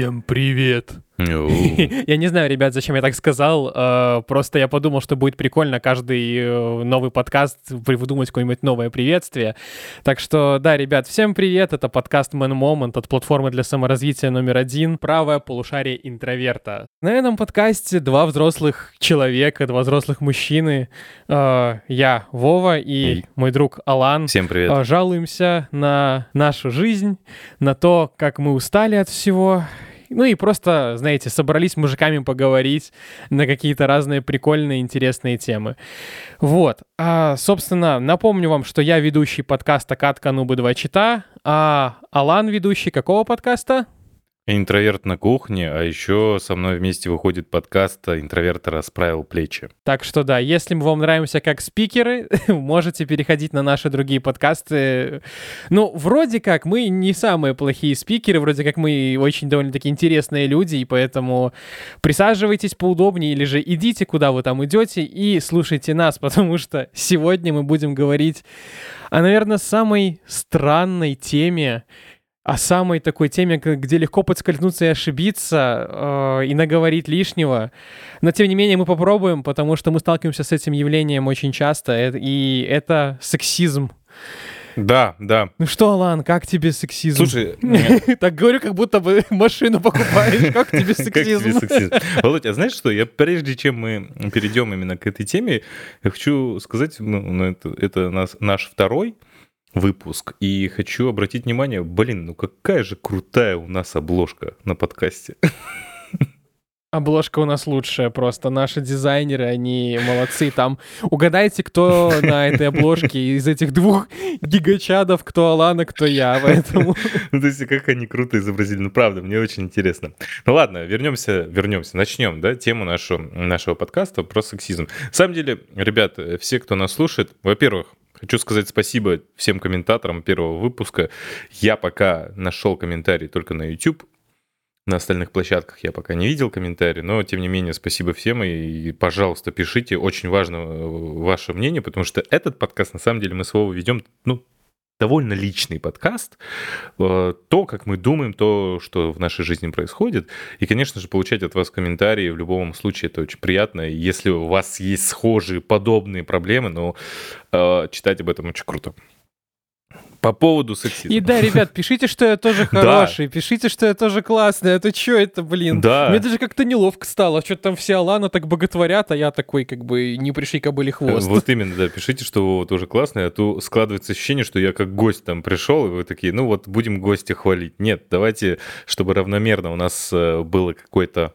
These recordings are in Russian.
Всем привет. Я не знаю, ребят, зачем я так сказал. э, Просто я подумал, что будет прикольно каждый э, новый подкаст выдумать какое-нибудь новое приветствие. Так что, да, ребят, всем привет. Это подкаст Man Moment от платформы для саморазвития номер один. Правое полушарие интроверта. На этом подкасте два взрослых человека, два взрослых мужчины. э, Я, Вова, и мой друг Алан. Всем привет. А, жалуемся на нашу жизнь, на то, как мы устали от всего. Ну и просто, знаете, собрались с мужиками поговорить на какие-то разные прикольные, интересные темы. Вот. А, собственно, напомню вам, что я ведущий подкаста «Катка Нубы 2 Чита», а Алан ведущий какого подкаста? Интроверт на кухне, а еще со мной вместе выходит подкаст «Интроверта расправил плечи». Так что да, если мы вам нравимся как спикеры, можете переходить на наши другие подкасты. Ну, вроде как мы не самые плохие спикеры, вроде как мы очень довольно-таки интересные люди, и поэтому присаживайтесь поудобнее или же идите, куда вы там идете, и слушайте нас, потому что сегодня мы будем говорить о, наверное, самой странной теме, о самой такой теме, где легко подскользнуться и ошибиться, э, и наговорить лишнего. Но тем не менее мы попробуем, потому что мы сталкиваемся с этим явлением очень часто, и это сексизм. Да, да. Ну что, Алан, как тебе сексизм? Слушай, Так говорю, как будто бы машину покупаешь. Как тебе сексизм? Володь, а знаешь что, я прежде чем мы перейдем именно к этой теме, я хочу сказать, ну, ну, это, это наш второй выпуск, и хочу обратить внимание, блин, ну какая же крутая у нас обложка на подкасте. Обложка у нас лучшая просто. Наши дизайнеры, они молодцы. Там угадайте, кто на этой обложке из этих двух гигачадов, кто Алана, кто я. Поэтому Ну, то есть, как они круто изобразили. Ну, правда, мне очень интересно. Ну, ладно, вернемся, вернемся. Начнем, да, тему нашу, нашего подкаста про сексизм. На самом деле, ребят, все, кто нас слушает, во-первых, Хочу сказать спасибо всем комментаторам первого выпуска. Я пока нашел комментарий только на YouTube. На остальных площадках я пока не видел комментарий, но тем не менее спасибо всем и, пожалуйста, пишите. Очень важно э, ваше мнение, потому что этот подкаст, на самом деле, мы с Вовой ведем, ну, довольно личный подкаст. Э, То, как мы думаем, то, что в нашей жизни происходит. И, конечно же, получать от вас комментарии в любом случае это очень приятно. Если у вас есть схожие, подобные проблемы, ну, э, читать об этом очень круто. По поводу сексизма. И да, ребят, пишите, что я тоже Да. хороший, пишите, что я тоже классный. Это что это, блин? Да. Мне даже как-то неловко стало. Что-то там все Алана так боготворят, а я такой, как бы, не пришли кобыли хвост. Вот именно, да, пишите, что Вова тоже классный, а то складывается ощущение, что я как гость там пришел, и вы такие, ну вот будем гостя хвалить. Нет, давайте, чтобы равномерно у нас э, было какое-то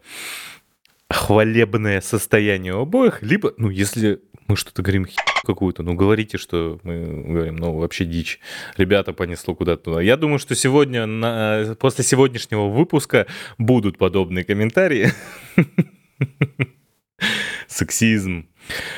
хвалебное состояние у обоих, либо, ну, если мы что-то говорим хи- какую-то, ну, говорите, что мы говорим, ну, вообще дичь. Ребята понесло куда-то туда. Я думаю, что сегодня, на- после сегодняшнего выпуска будут подобные комментарии. Сексизм.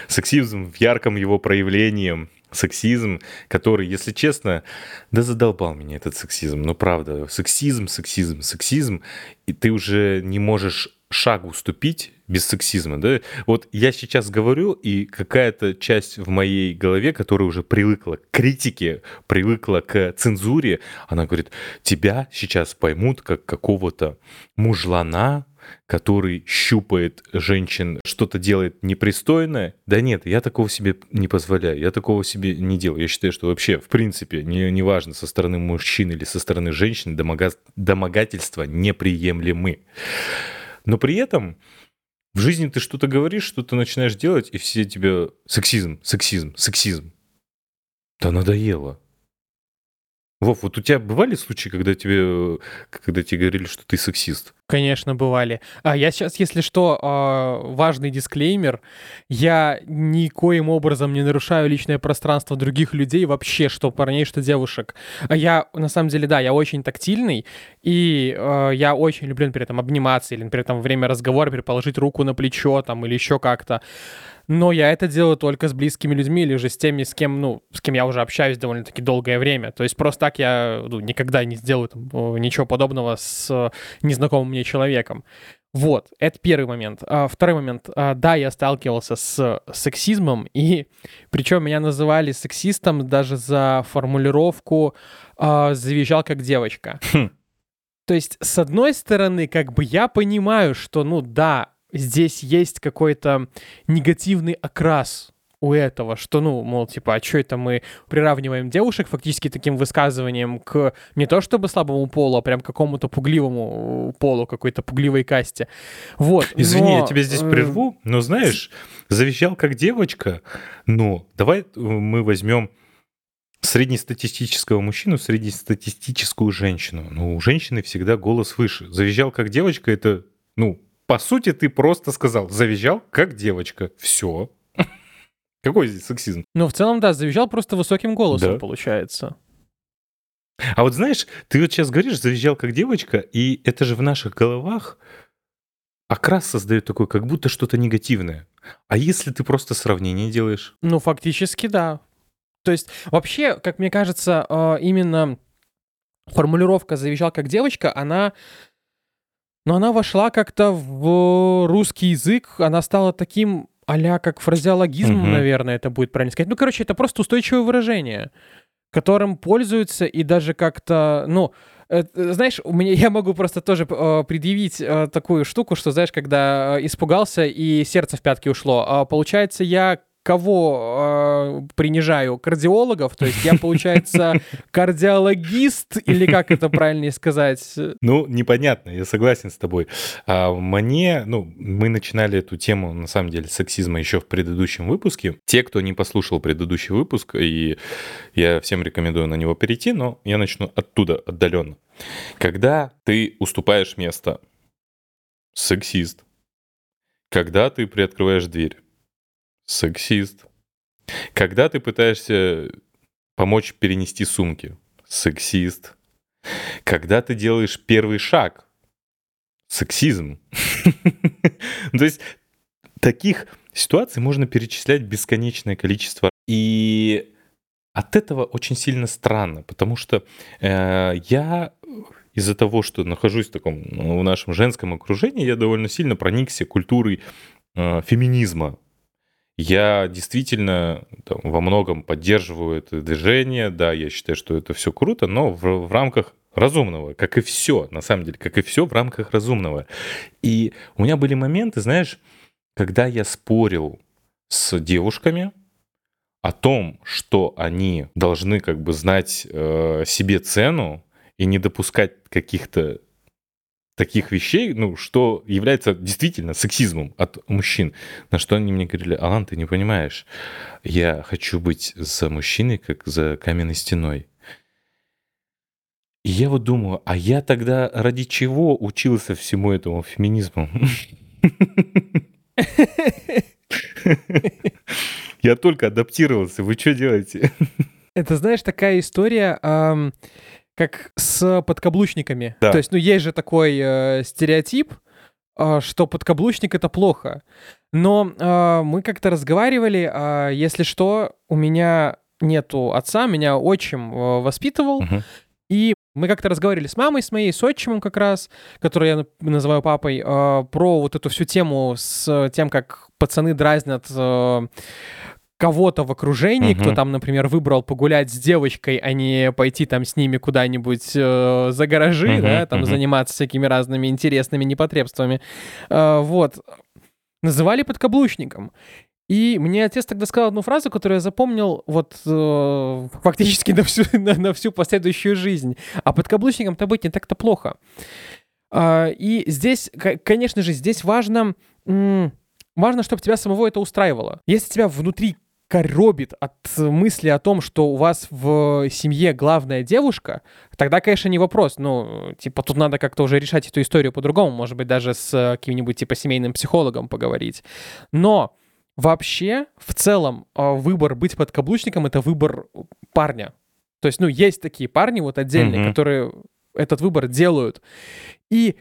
Сексизм в ярком его проявлении. Сексизм, который, если честно, да задолбал меня этот сексизм. Ну, правда, сексизм, сексизм, сексизм, и ты уже не можешь шагу ступить без сексизма, да? Вот я сейчас говорю, и какая-то часть в моей голове, которая уже привыкла к критике, привыкла к цензуре, она говорит, тебя сейчас поймут как какого-то мужлана, который щупает женщин, что-то делает непристойное. Да нет, я такого себе не позволяю, я такого себе не делаю. Я считаю, что вообще, в принципе, не, неважно, со стороны мужчин или со стороны женщин, домога- домогательства неприемлемы. Но при этом в жизни ты что-то говоришь, что-то начинаешь делать, и все тебе сексизм, сексизм, сексизм. Да надоело. Вов, вот у тебя бывали случаи, когда тебе, когда тебе говорили, что ты сексист? Конечно, бывали. А я сейчас, если что, а, важный дисклеймер. Я никоим образом не нарушаю личное пространство других людей вообще, что парней, что девушек. А Я, на самом деле, да, я очень тактильный, и э, я очень люблю, например, там, обниматься, или, например, там, во время разговора, например, руку на плечо, там, или еще как-то. Но я это делаю только с близкими людьми или же с теми, с кем, ну, с кем я уже общаюсь довольно-таки долгое время. То есть просто так я ну, никогда не сделаю там, ничего подобного с э, незнакомым мне человеком. Вот, это первый момент. А, второй момент. А, да, я сталкивался с сексизмом, и причем меня называли сексистом даже за формулировку а, «завизжал как девочка». Хм. То есть, с одной стороны, как бы я понимаю, что, ну да, здесь есть какой-то негативный окрас у этого, что, ну, мол, типа, а что это мы приравниваем девушек фактически таким высказыванием к не то чтобы слабому полу, а прям какому-то пугливому полу, какой-то пугливой касте. Вот. Извини, но, я тебя здесь прерву, но знаешь, завещал как девочка, но давай э, мы возьмем среднестатистического мужчину, среднестатистическую женщину. Ну, у женщины всегда голос выше. Завизжал как девочка, это, ну, по сути, ты просто сказал, завизжал как девочка. Все. Какой здесь сексизм? Ну, в целом, да, завизжал просто высоким голосом, Да. получается. А вот знаешь, ты вот сейчас говоришь, завизжал как девочка, и это же в наших головах окрас создает такой, как будто что-то негативное. А если ты просто сравнение делаешь? Ну, фактически, да. То есть, вообще, как мне кажется, э, именно формулировка «завизжал как девочка», она... Но она вошла как-то в русский язык, она стала таким а как фразеологизмом, Мгм. наверное, это будет правильно сказать. Ну, короче, это просто устойчивое выражение, которым пользуются и даже как-то, ну, э, э, знаешь, у меня я могу просто тоже э, предъявить э, такую штуку, что, знаешь, когда э, испугался и сердце в пятки ушло. А, получается, я кого э, принижаю? Кардиологов? То есть я, получается, кардиологист или как это правильнее сказать? Ну, непонятно, я согласен с тобой. А мне, ну, мы начинали эту тему, на самом деле, сексизма еще в предыдущем выпуске. Те, кто не послушал предыдущий выпуск, и я всем рекомендую на него перейти, но я начну оттуда, отдаленно. Когда ты уступаешь место, сексист. Когда ты приоткрываешь дверь, сексист. Когда ты пытаешься помочь перенести сумки, сексист. Когда ты делаешь первый шаг, сексизм. То есть таких ситуаций можно перечислять бесконечное количество. И от этого очень сильно странно, потому что э, я из-за того, что нахожусь в таком в нашем женском окружении, я довольно сильно проникся культурой э, феминизма. Я действительно там, во многом поддерживаю это движение, да, я считаю, что это все круто, но в, в рамках разумного, как и все, на самом деле, как и все в рамках разумного. И у меня были моменты, знаешь, когда я спорил с девушками о том, что они должны как бы знать э, себе цену и не допускать каких-то таких вещей, ну, что является действительно сексизмом от мужчин. На что они мне говорили, Алан, ты не понимаешь, я хочу быть за мужчиной, как за каменной стеной. И я вот думаю, а я тогда ради чего учился всему этому феминизму? Я только адаптировался, вы что делаете? Это, знаешь, такая история, как с подкаблучниками. Да. То есть, ну, есть же такой э, стереотип, а, что подкаблучник — это плохо. Но а, мы как-то разговаривали, а, если что, у меня нету отца, меня отчим э, воспитывал, Мгм. и мы как-то разговаривали с мамой, с моей, с отчимом как раз, который я называю папой, э, про вот эту всю тему с тем, как пацаны дразнят э, кого-то в окружении, кто Мгм. там, например, выбрал погулять с девочкой, а не пойти там с ними куда-нибудь э, за гаражи, Мгм, да, там мгм. заниматься всякими разными интересными непотребствами. Э, вот. Называли подкаблучником. И мне отец тогда сказал одну фразу, которую я запомнил вот э, фактически на всю, на, на всю последующую жизнь. А подкаблучником-то быть не так-то плохо. А, и здесь, конечно же, здесь важно, важно, чтобы тебя самого это устраивало. Если тебя внутри коробит от мысли о том, что у вас в семье главная девушка, тогда, конечно, не вопрос. Ну, типа, тут надо как-то уже решать эту историю по-другому, может быть, даже с э, каким-нибудь, типа, семейным психологом поговорить. Но вообще, в целом, э, выбор быть подкаблучником — это выбор парня. То есть, ну, есть такие парни вот отдельные, Мгм. которые этот выбор делают. И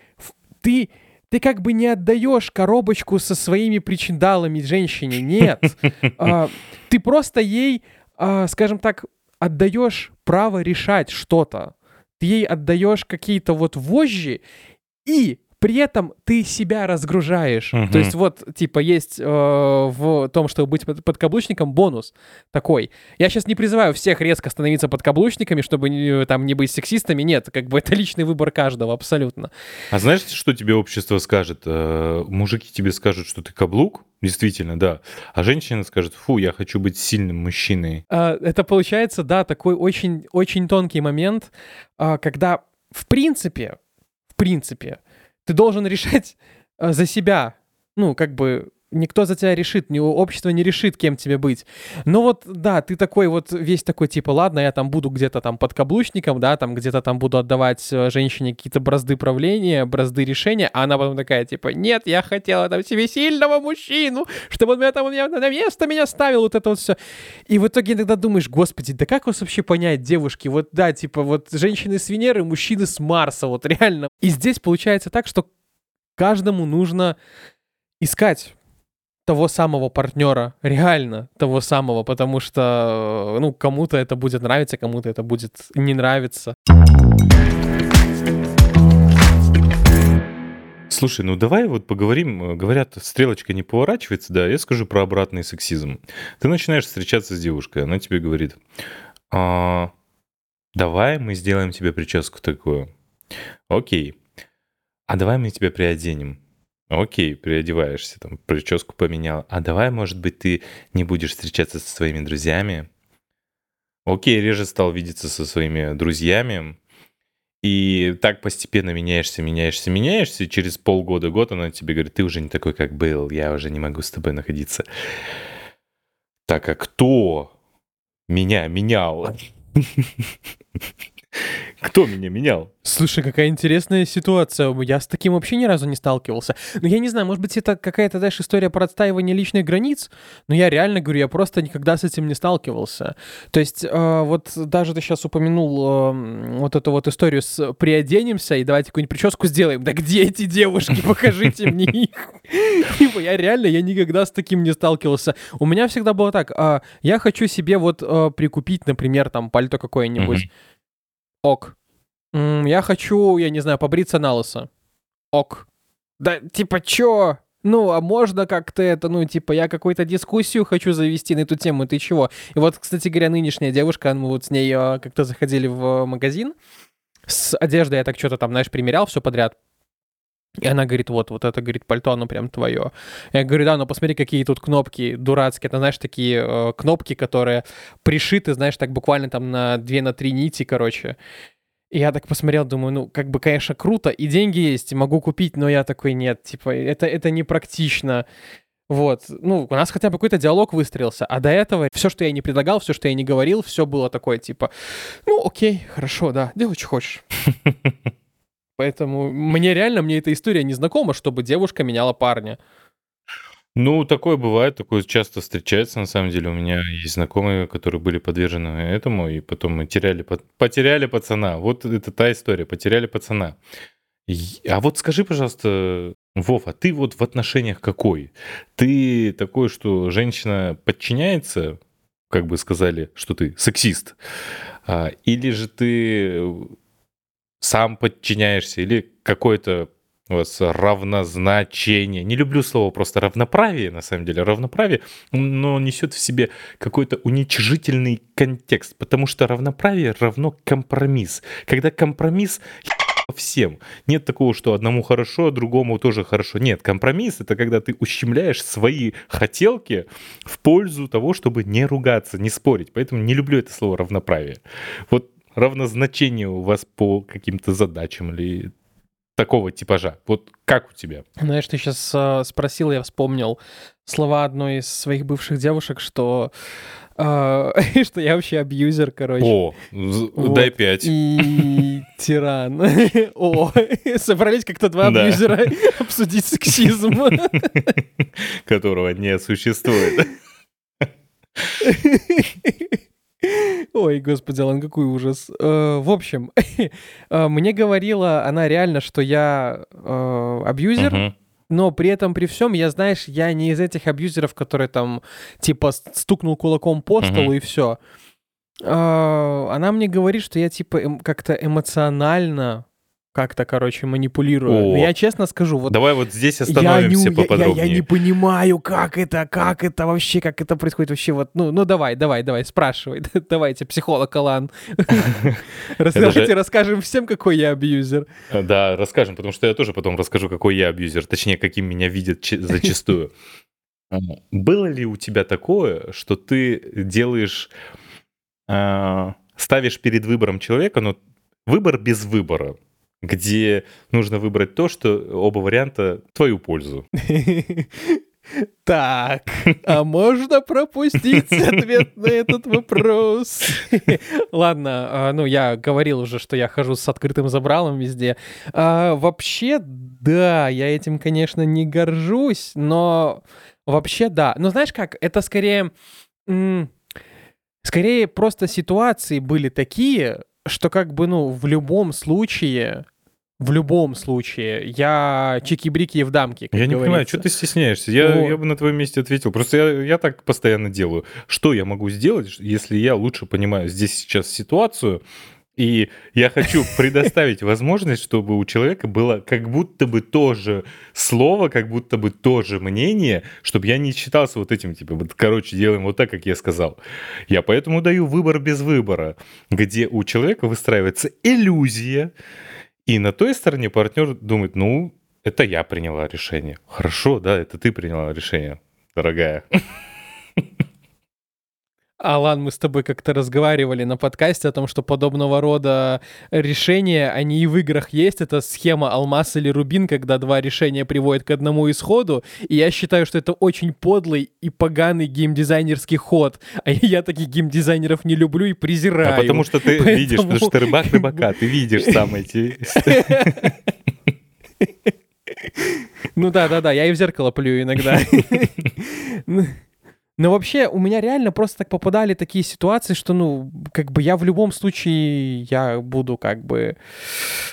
ты, ты как бы не отдаешь коробочку со своими причиндалами женщине, нет. А, Ты просто ей, а, скажем так, отдаешь право решать что-то. Ты ей отдаешь какие-то вот вожжи, и при этом ты себя разгружаешь. Мгм. То есть вот, типа, есть э, в том, чтобы быть под- подкаблучником, бонус такой. Я сейчас не призываю всех резко становиться подкаблучниками, чтобы не- там не быть сексистами. Нет, как бы это личный выбор каждого, абсолютно. А знаешь, что тебе общество скажет? Э, Мужики тебе скажут, что ты каблук, действительно, да. А женщина скажет, фу, я хочу быть сильным мужчиной. А, Это получается, да, такой очень, очень тонкий момент, а, когда, в принципе, в принципе, ты должен решать а, за себя. Ну, как бы никто за тебя решит, ни общество не решит, кем тебе быть. Но вот, да, ты такой вот весь такой, типа, ладно, я там буду где-то там подкаблучником, да, там где-то там буду отдавать э, женщине какие-то бразды правления, бразды решения, а она потом такая, типа, нет, я хотела там себе сильного мужчину, чтобы он меня там он меня на место меня ставил, вот это вот все. И в итоге иногда думаешь, господи, да как вас вообще понять, девушки? Вот да, типа вот женщины с Венеры, мужчины с Марса, вот реально. И здесь получается так, что каждому нужно искать того самого партнера, реально того самого, потому что, э, ну, кому-то это будет нравиться, кому-то это будет не нравиться. Слушай, ну давай вот поговорим. Э, Говорят, стрелочка не поворачивается, да, я скажу про обратный сексизм. Ты начинаешь встречаться с девушкой, она тебе говорит, «А, давай мы сделаем тебе прическу такую. Окей. А давай мы тебя приоденем. Окей, приодеваешься, там, прическу поменял. А давай, может быть, ты не будешь встречаться со своими друзьями. Окей, реже стал видеться со своими друзьями. И так постепенно меняешься, меняешься, меняешься, и через полгода, год она тебе говорит, ты уже не такой, как был, я уже не могу с тобой находиться. Так, а кто меня менял? Кто меня менял? Слушай, какая интересная ситуация. Я с таким вообще ни разу не сталкивался. Ну, я не знаю, может быть, это какая-то, знаешь, история про отстаивание личных границ, но я реально говорю, я просто никогда с этим не сталкивался. То есть, э, вот даже ты сейчас упомянул э, вот эту вот историю с «приоденемся» и давайте какую-нибудь прическу сделаем. Да где эти девушки? Покажите мне их. Типа, я реально, я никогда с таким не сталкивался. У меня всегда было так, а, я хочу себе вот э, прикупить, например, там, пальто какое-нибудь. Ок. Я хочу, я не знаю, побриться на лысо. Ок. Да, типа, чё? Ну, а можно как-то это, ну, типа, я какую-то дискуссию хочу завести на эту тему, ты чего? И вот, кстати говоря, нынешняя девушка, мы вот с ней э, как-то заходили в магазин с одеждой, я так что-то там, знаешь, примерял все подряд. И она говорит, вот, вот это, говорит, пальто, оно прям твое. Я говорю, да, ну посмотри, какие тут кнопки дурацкие. Это, знаешь, такие э, кнопки, которые пришиты, знаешь, так буквально там на две, на три нити, короче. И я так посмотрел, думаю, ну, как бы, конечно, круто, и деньги есть, могу купить, но я такой, нет, типа, это, это непрактично. Вот, ну, у нас хотя бы какой-то диалог выстроился, а до этого все, что я не предлагал, все, что я не говорил, все было такое, типа, ну, окей, хорошо, да, делай, что хочешь. Поэтому мне реально, мне эта история не знакома, чтобы девушка меняла парня. Ну, такое бывает, такое часто встречается, на самом деле. У меня есть знакомые, которые были подвержены этому, и потом мы теряли, потеряли пацана. Вот это та история, потеряли пацана. А вот скажи, пожалуйста, Вов, а ты вот в отношениях какой? Ты такой, что женщина подчиняется, как бы сказали, что ты сексист, А, или же ты сам подчиняешься, или какой-то у вас равнозначение. Не люблю слово просто равноправие, на самом деле. Равноправие, но несет в себе какой-то уничижительный контекст, потому что равноправие равно компромисс. Когда компромисс всем. Нет такого, что одному хорошо, другому тоже хорошо. Нет, компромисс — это когда ты ущемляешь свои хотелки в пользу того, чтобы не ругаться, не спорить. Поэтому не люблю это слово равноправие. Вот равнозначение у вас по каким-то задачам или такого типажа. Вот как у тебя? Знаешь, ты сейчас спросил, я вспомнил слова одной из своих бывших девушек, что, э, что я вообще абьюзер, короче. О, Вот. дай пять. И тиран. О, собрались как-то два абьюзера обсудить сексизм. которого не существует. Ой, господи, Алан, какой ужас. Э, В общем, э, мне говорила она реально, что я э, абьюзер, но при этом, при всем, я, знаешь, я не из этих абьюзеров, которые там, типа, стукнул кулаком по столу и все. Она мне говорит, что я, типа, эм- как-то эмоционально как-то, короче, манипулирую. О. я честно скажу, вот Давай вот здесь я не, остановимся я- я, поподробнее. я не понимаю, как это, как это вообще, как это происходит вообще. Вот, ну, ну давай, давай, давай, спрашивай. Давайте, психолог Алан. Расскажите, расскажем всем, какой я абьюзер. Да, расскажем, потому что я тоже потом расскажу, какой я абьюзер, точнее, каким меня видят зачастую. Было ли у тебя такое, что ты делаешь, а, ставишь перед выбором человека, но выбор без выбора, где нужно выбрать то, что оба варианта твою пользу? Так, а можно пропустить ответ на этот вопрос? Ладно, а, ну я говорил уже, что я хожу с открытым забралом везде. А, Вообще, да, я этим, конечно, не горжусь, но вообще да. Но знаешь как, это скорее... Скорее просто ситуации были такие, что как бы, ну, в любом случае, в любом случае, я чики-брики в дамке, Я не понимаю, что ты стесняешься? Я, Вот. я бы на твоем месте ответил. Просто я, я так постоянно делаю. Что я могу сделать, если я лучше понимаю здесь сейчас ситуацию, и я хочу предоставить возможность, чтобы у человека было как будто бы тоже слово, как будто бы тоже мнение, чтобы я не считался вот этим, типа, вот, короче, делаем вот так, как я сказал. Я поэтому даю выбор без выбора, где у человека выстраивается иллюзия, и на той стороне партнер думает, ну, это я приняла решение. Хорошо, да, это ты приняла решение, дорогая. Алан, мы с тобой как-то разговаривали на подкасте о том, что подобного рода решения, они и в играх есть. Это схема алмаз или рубин, когда два решения приводят к одному исходу. И я считаю, что это очень подлый и поганый геймдизайнерский ход. А я таких геймдизайнеров не люблю и презираю. А потому что ты Поэтому- видишь, потому что ты рыбак рыбака, ты видишь сам эти... Ну да, да, да, я и в зеркало плюю иногда. Но вообще у меня реально просто так попадали такие ситуации, что, ну, как бы я в любом случае, я буду как бы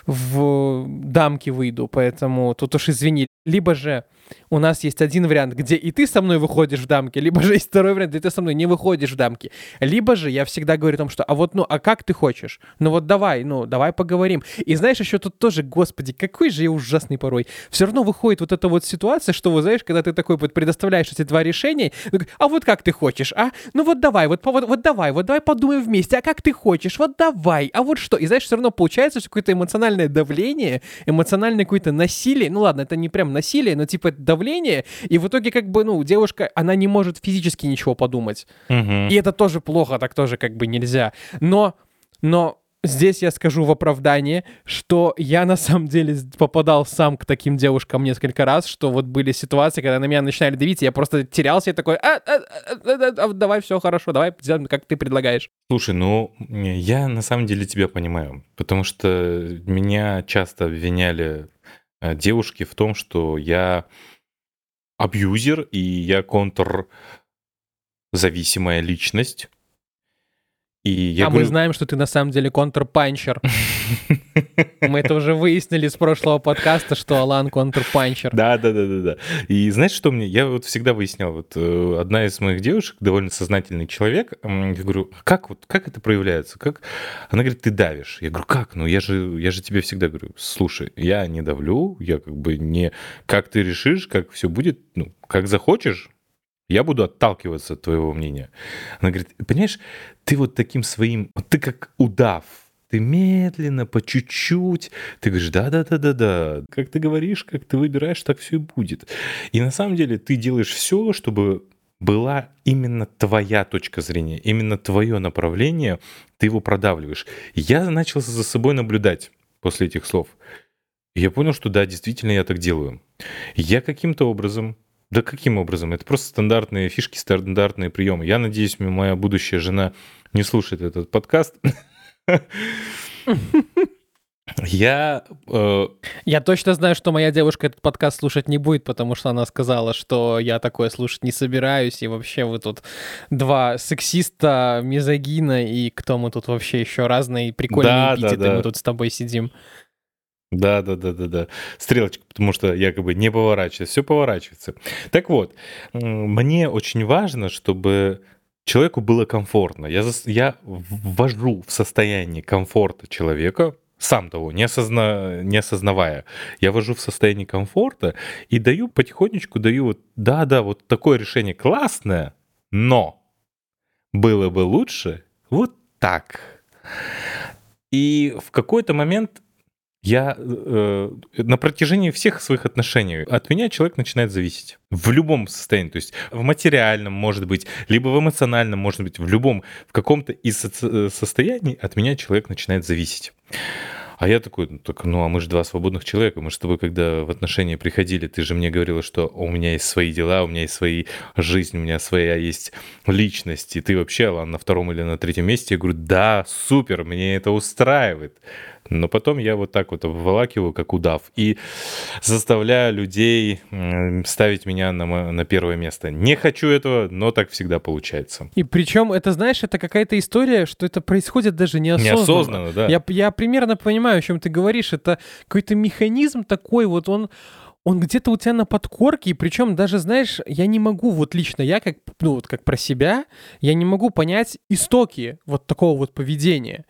в дамки выйду, поэтому тут уж извини. Либо же у нас есть один вариант, где и ты со мной выходишь в дамки, либо же есть второй вариант, где ты со мной не выходишь в дамки. Либо же я всегда говорю о том, что, а вот, ну, а как ты хочешь? Ну вот давай, ну, давай поговорим. И знаешь, еще тут тоже, господи, какой же я ужасный порой. Все равно выходит вот эта вот ситуация, что, вот знаешь, когда ты такой вот предоставляешь эти два решения, а вот как ты хочешь, а? Ну вот давай, вот, вот, вот давай, вот давай подумаем вместе, а как ты хочешь, вот давай, а вот что? И знаешь, все равно получается какое-то эмоциональное давление, эмоциональное какое-то насилие, ну ладно, это не прям насилие, но типа давление, и в итоге как бы, ну, девушка, она не может физически ничего подумать. Мгм. И это тоже плохо, так тоже как бы нельзя. Но, но здесь я скажу в оправдание, что я на самом деле попадал сам к таким девушкам несколько раз, что вот были ситуации, когда на меня начинали давить, я просто терялся и такой, а, а, а, а, а, давай, все хорошо, давай сделаем, как ты предлагаешь. Слушай, ну, я на самом деле тебя понимаю, потому что меня часто обвиняли э, девушки в том, что я абьюзер и я контрзависимая личность. И я а мы говорю, знаем, что ты на самом деле контрпанчер. Мы это уже выяснили с прошлого подкаста, что Алан контрпанчер. Да, да, да, да, да. И знаешь, что мне? Я вот всегда выяснял, вот э, одна из моих девушек, довольно сознательный человек, я говорю, как вот, как это проявляется? Как? Она говорит, ты давишь. Я говорю, как? Ну я же, я же тебе всегда говорю, слушай, я не давлю, я как бы не, как ты решишь, как все будет, ну, как захочешь, я буду отталкиваться от твоего мнения. Она говорит, понимаешь, ты вот таким своим, ты как удав, ты медленно, по чуть-чуть, ты говоришь, да-да-да-да-да, как ты говоришь, как ты выбираешь, так все и будет. И на самом деле ты делаешь все, чтобы была именно твоя точка зрения, именно твое направление, ты его продавливаешь. Я начал за собой наблюдать после этих слов. Я понял, что да, действительно я так делаю. Я каким-то образом да каким образом? Это просто стандартные фишки, стандартные приемы. Я надеюсь, моя будущая жена не слушает этот подкаст. Я... э, Я точно знаю, что моя девушка этот подкаст слушать не будет, потому что она сказала, что я такое слушать не собираюсь, и вообще вы тут два сексиста, мизогина, и кто мы тут вообще еще разные прикольные Да, да, эпитеты, да. мы тут с тобой сидим. Да, да, да, да, да. Стрелочка, потому что якобы не поворачивается. Все поворачивается. Так вот, мне очень важно, чтобы человеку было комфортно. Я, зас- я ввожу в состояние комфорта человека сам того, не, осозна... не осознавая. Я вожу в состоянии комфорта и даю потихонечку, даю вот, да-да, вот такое решение классное, но было бы лучше вот так. И в какой-то момент я э, на протяжении всех своих отношений от меня человек начинает зависеть. В любом состоянии. То есть в материальном, может быть, либо в эмоциональном, может быть, в любом, в каком-то из со- состояний от меня человек начинает зависеть. А я такой, ну, так, ну а мы же два свободных человека, мы с тобой, когда в отношения приходили, ты же мне говорила, что у меня есть свои дела, у меня есть свои жизнь, у меня своя есть личность, и ты вообще на втором или на третьем месте. Я говорю, да, супер, мне это устраивает. Но потом я вот так вот обволакиваю, как удав, и заставляю людей ставить меня на, на первое место. Не хочу этого, но так всегда получается. И причем, это, знаешь, это какая-то история, что это происходит даже неосознанно. Неосознанно, да. Я, я примерно понимаю, о чем ты говоришь. Это какой-то механизм такой, вот он он где-то у тебя на подкорке, и причем даже, знаешь, я не могу, вот лично я, как, ну, вот как про себя, я не могу понять истоки вот такого вот поведения.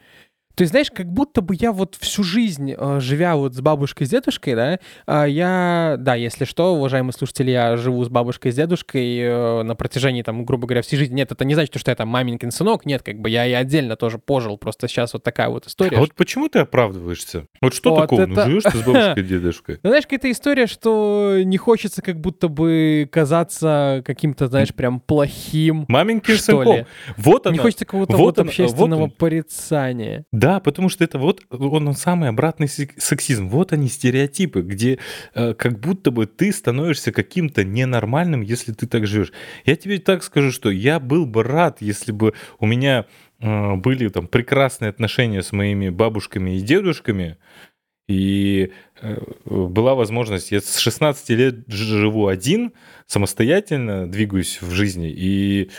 То есть, знаешь, как будто бы я вот всю жизнь, э, живя вот с бабушкой, с дедушкой, да, а, я, да, если что, уважаемые слушатели, я живу с бабушкой, с дедушкой э, на протяжении, там, грубо говоря, всей жизни. Нет, это не значит, что я там маменькин сынок, нет, как бы я и отдельно тоже пожил, просто сейчас вот такая вот история. А вот почему ты оправдываешься? Вот что вот такого? Ну, это... Ну, живешь ты с бабушкой и дедушкой? Ну, знаешь, какая-то история, что не хочется как будто бы казаться каким-то, знаешь, прям плохим, Маменькин сынком. Вот она. Не хочется какого-то вот, вот общественного порицания. Да, потому что это вот он, он самый обратный сексизм. Вот они стереотипы, где э, как будто бы ты становишься каким-то ненормальным, если ты так живешь. Я тебе так скажу, что я был бы рад, если бы у меня э, были там прекрасные отношения с моими бабушками и дедушками, и э, была возможность, я с 16 лет живу один, самостоятельно двигаюсь в жизни, и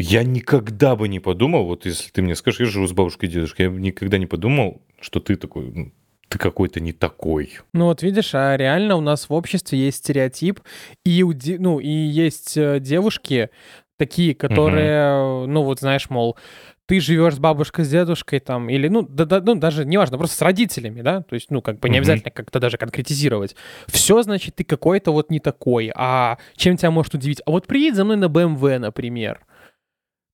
я никогда бы не подумал, вот если ты мне скажешь, я живу с бабушкой и дедушкой, я никогда не подумал, что ты такой, ну, ты какой-то не такой. Ну вот видишь, а реально у нас в обществе есть стереотип, и, ну, и есть э, девушки такие, которые, угу. ну вот знаешь, мол, ты живешь с бабушкой, с дедушкой там, или, ну, да, да, ну, даже неважно, просто с родителями, да, то есть, ну, как бы не обязательно как-то даже конкретизировать. Все, значит, ты какой-то вот не такой, а чем тебя может удивить? А вот приедь за мной на BMW, например.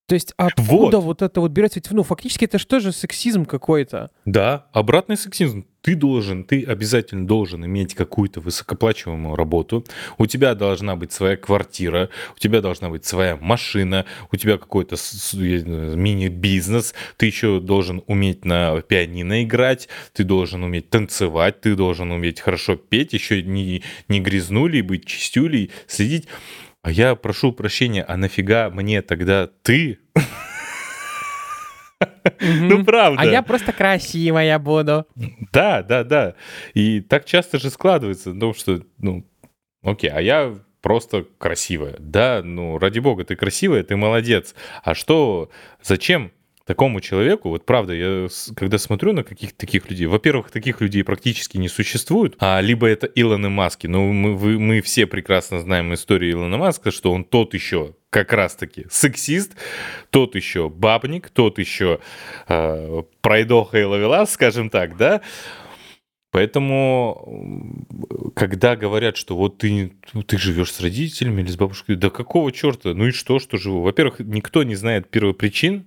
То есть откуда вот, вот это вот берется? Ведь, ну, фактически это же сексизм какой-то? Да, обратный сексизм. Ты должен, ты обязательно должен иметь какую-то высокоплачиваемую работу. У тебя должна быть своя квартира, у тебя должна быть своя машина, у тебя какой-то мини-бизнес. Ты еще должен уметь на пианино играть, ты должен уметь танцевать, ты должен уметь хорошо петь, еще не, не грязнули, быть чистюлей, следить. А я прошу прощения, а нафига мне тогда ты? Ну, правда. А я просто красивая буду. Да, да, да. И так часто же складывается, ну, что, ну, окей, а я просто красивая. Да, ну, ради бога, ты красивая, ты молодец. А что, зачем такому человеку, вот правда, я когда смотрю на каких-то таких людей, во-первых, таких людей практически не существует, а либо это Илон Маски, но мы, вы, мы все прекрасно знаем историю Илона Маска, что он тот еще как раз-таки сексист, тот еще бабник, тот еще э, пройдоха и ловелас, скажем так, да, Поэтому, когда говорят, что вот ты, ты живешь с родителями или с бабушкой, да какого черта? Ну и что, что живу? Во-первых, никто не знает первопричин,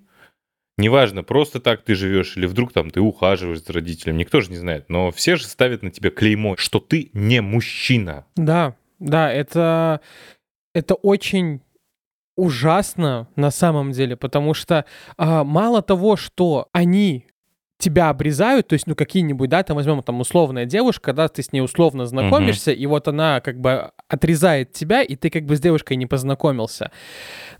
Неважно, просто так ты живешь или вдруг там ты ухаживаешь за родителем, никто же не знает. Но все же ставят на тебя клеймо, что ты не мужчина. Да, да, это, это очень ужасно на самом деле, потому что а, мало того, что они тебя обрезают, то есть, ну, какие-нибудь, да, там возьмем там условная девушка, да, ты с ней условно знакомишься, угу. и вот она как бы отрезает тебя, и ты как бы с девушкой не познакомился.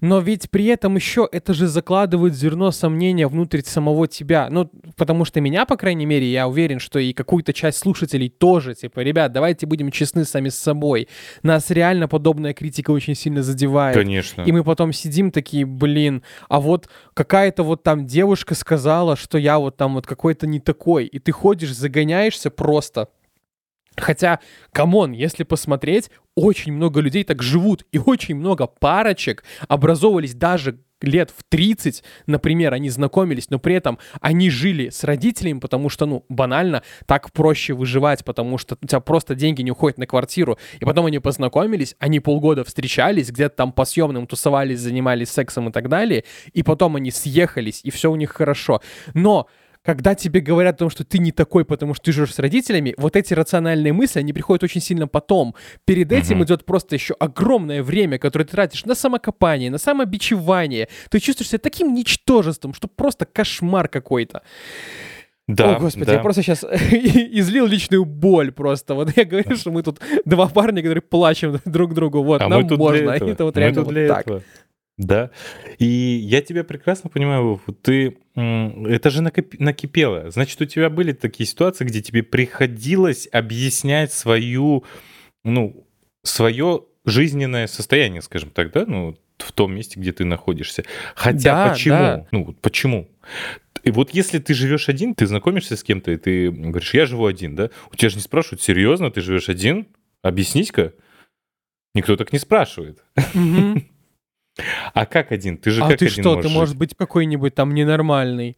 Но ведь при этом еще это же закладывает зерно сомнения внутрь самого тебя. Ну, потому что меня, по крайней мере, я уверен, что и какую-то часть слушателей тоже, типа, ребят, давайте будем честны сами с собой. Нас реально подобная критика очень сильно задевает. Конечно. И мы потом сидим такие, блин, а вот какая-то вот там девушка сказала, что я вот там вот какой-то не такой, и ты ходишь, загоняешься просто Хотя, come on, если посмотреть, очень много людей так живут, и очень много парочек образовывались даже лет в 30, например, они знакомились, но при этом они жили с родителями, потому что, ну, банально, так проще выживать, потому что у тебя просто деньги не уходят на квартиру. И потом они познакомились, они полгода встречались, где-то там по съемным тусовались, занимались сексом и так далее, и потом они съехались, и все у них хорошо. Но когда тебе говорят о том, что ты не такой, потому что ты живешь с родителями, вот эти рациональные мысли, они приходят очень сильно потом. Перед этим идет просто еще огромное время, которое ты тратишь на самокопание, на самобичевание. Ты чувствуешь себя таким ничтожеством, что просто кошмар какой-то. Да, О, господи, да. я просто сейчас излил личную боль просто. Вот я говорю, что мы тут два парня, которые плачем друг другу. Вот, А нам мы тут можно. это вот Мы реально вот для так. этого. Да. И я тебя прекрасно понимаю, Вов. ты... Это же накипело. Значит, у тебя были такие ситуации, где тебе приходилось объяснять свою, ну, свое жизненное состояние, скажем так, да, ну, в том месте, где ты находишься. Хотя Да, почему? да. Ну, почему? И вот если ты живешь один, ты знакомишься с кем-то, и ты говоришь, я живу один, да? У тебя же не спрашивают, серьезно, ты живешь один? Объяснись-ка. Никто так не спрашивает. Мгм. А как один? Ты же А как ты один что, ты можешь можешь жить? быть какой-нибудь там ненормальный.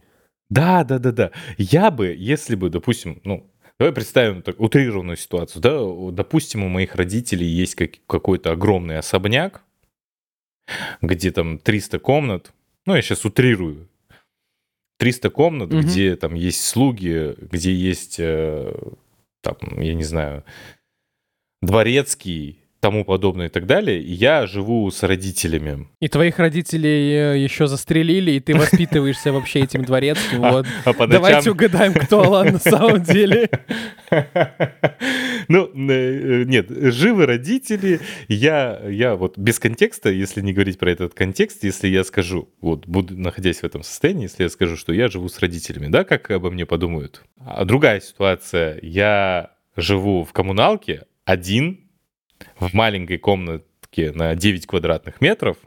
Да, да, да, да. Я бы, если бы, допустим, ну, давай представим так утрированную ситуацию, да, допустим, у моих родителей есть как- какой-то огромный особняк, где там 300 комнат, ну, я сейчас утрирую, 300 комнат, Мгм. где там есть слуги, где есть, э, там, я не знаю, дворецкий, тому подобное и так далее, и я живу с родителями. И твоих родителей э, еще застрелили, и ты воспитываешься вообще этим дворецким. Вот. А по Давайте угадаем, кто Алан на самом деле. Ну, э, нет, живы родители. Я, я вот без контекста, если не говорить про этот контекст, если я скажу, вот, буду находясь в этом состоянии, если я скажу, что я живу с родителями, да, как обо мне подумают. А другая ситуация, я живу в коммуналке один, в маленькой комнатке на 9 квадратных метров,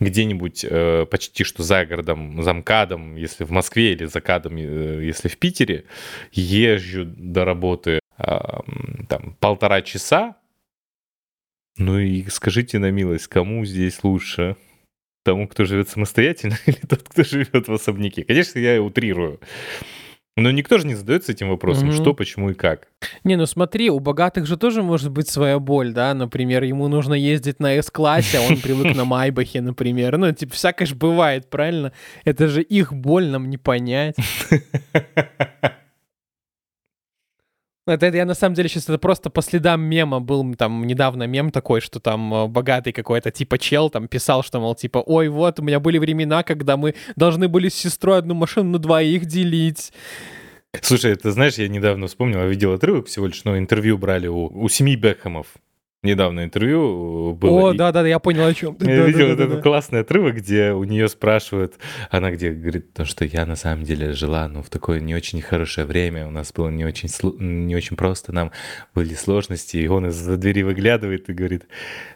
где-нибудь э, почти что за городом, за МКАДом, если в Москве, или за КАДом, э, если в Питере, езжу до работы м, там полтора часа. Ну и скажите на милость, кому здесь лучше? Тому, кто живет самостоятельно, или тот, кто живет в особняке? Конечно, я утрирую. Но никто же не задается этим вопросом, Мгм. что, почему и как. Не, ну смотри, у богатых же тоже может быть своя боль, да? Например, ему нужно ездить на С-классе, а он привык на Майбахе, например. Ну, типа, всякое же бывает, правильно? Это же их боль нам не понять. Это, это я на самом деле сейчас это просто по следам мема был там недавно мем такой, что там э, богатый какой-то типа чел там писал, что мол типа, ой, вот у меня были времена, когда мы должны были с сестрой одну машину на двоих делить. Слушай, ты знаешь, я недавно вспомнил, я видел отрывок всего лишь, но интервью брали у, у семьи Бекхэмов. Недавно интервью э, было. О, и- да, да, я понял о чем. ты. Я Да, видел да, вот да, этот классный отрывок, где у нее спрашивают, она где говорит, то, что я на самом деле жила, ну, в такое не очень хорошее время, у нас было не очень, не очень просто, нам были сложности, и он из-за двери выглядывает и говорит,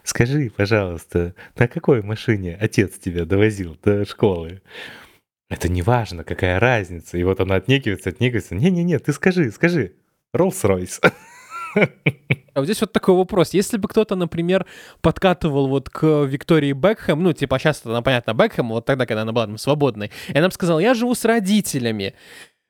скажи, пожалуйста, на какой машине отец тебя довозил до школы? Это не важно, какая разница. И вот она отнекивается, отнекивается. Не-не-не, ты скажи, скажи. Роллс-Ройс. А вот здесь вот такой вопрос. Если бы кто-то, например, подкатывал вот к Виктории Бекхэм, ну, типа, сейчас она, понятно, Бекхэм, вот тогда, когда она была там свободной, и она бы сказала, я живу с родителями.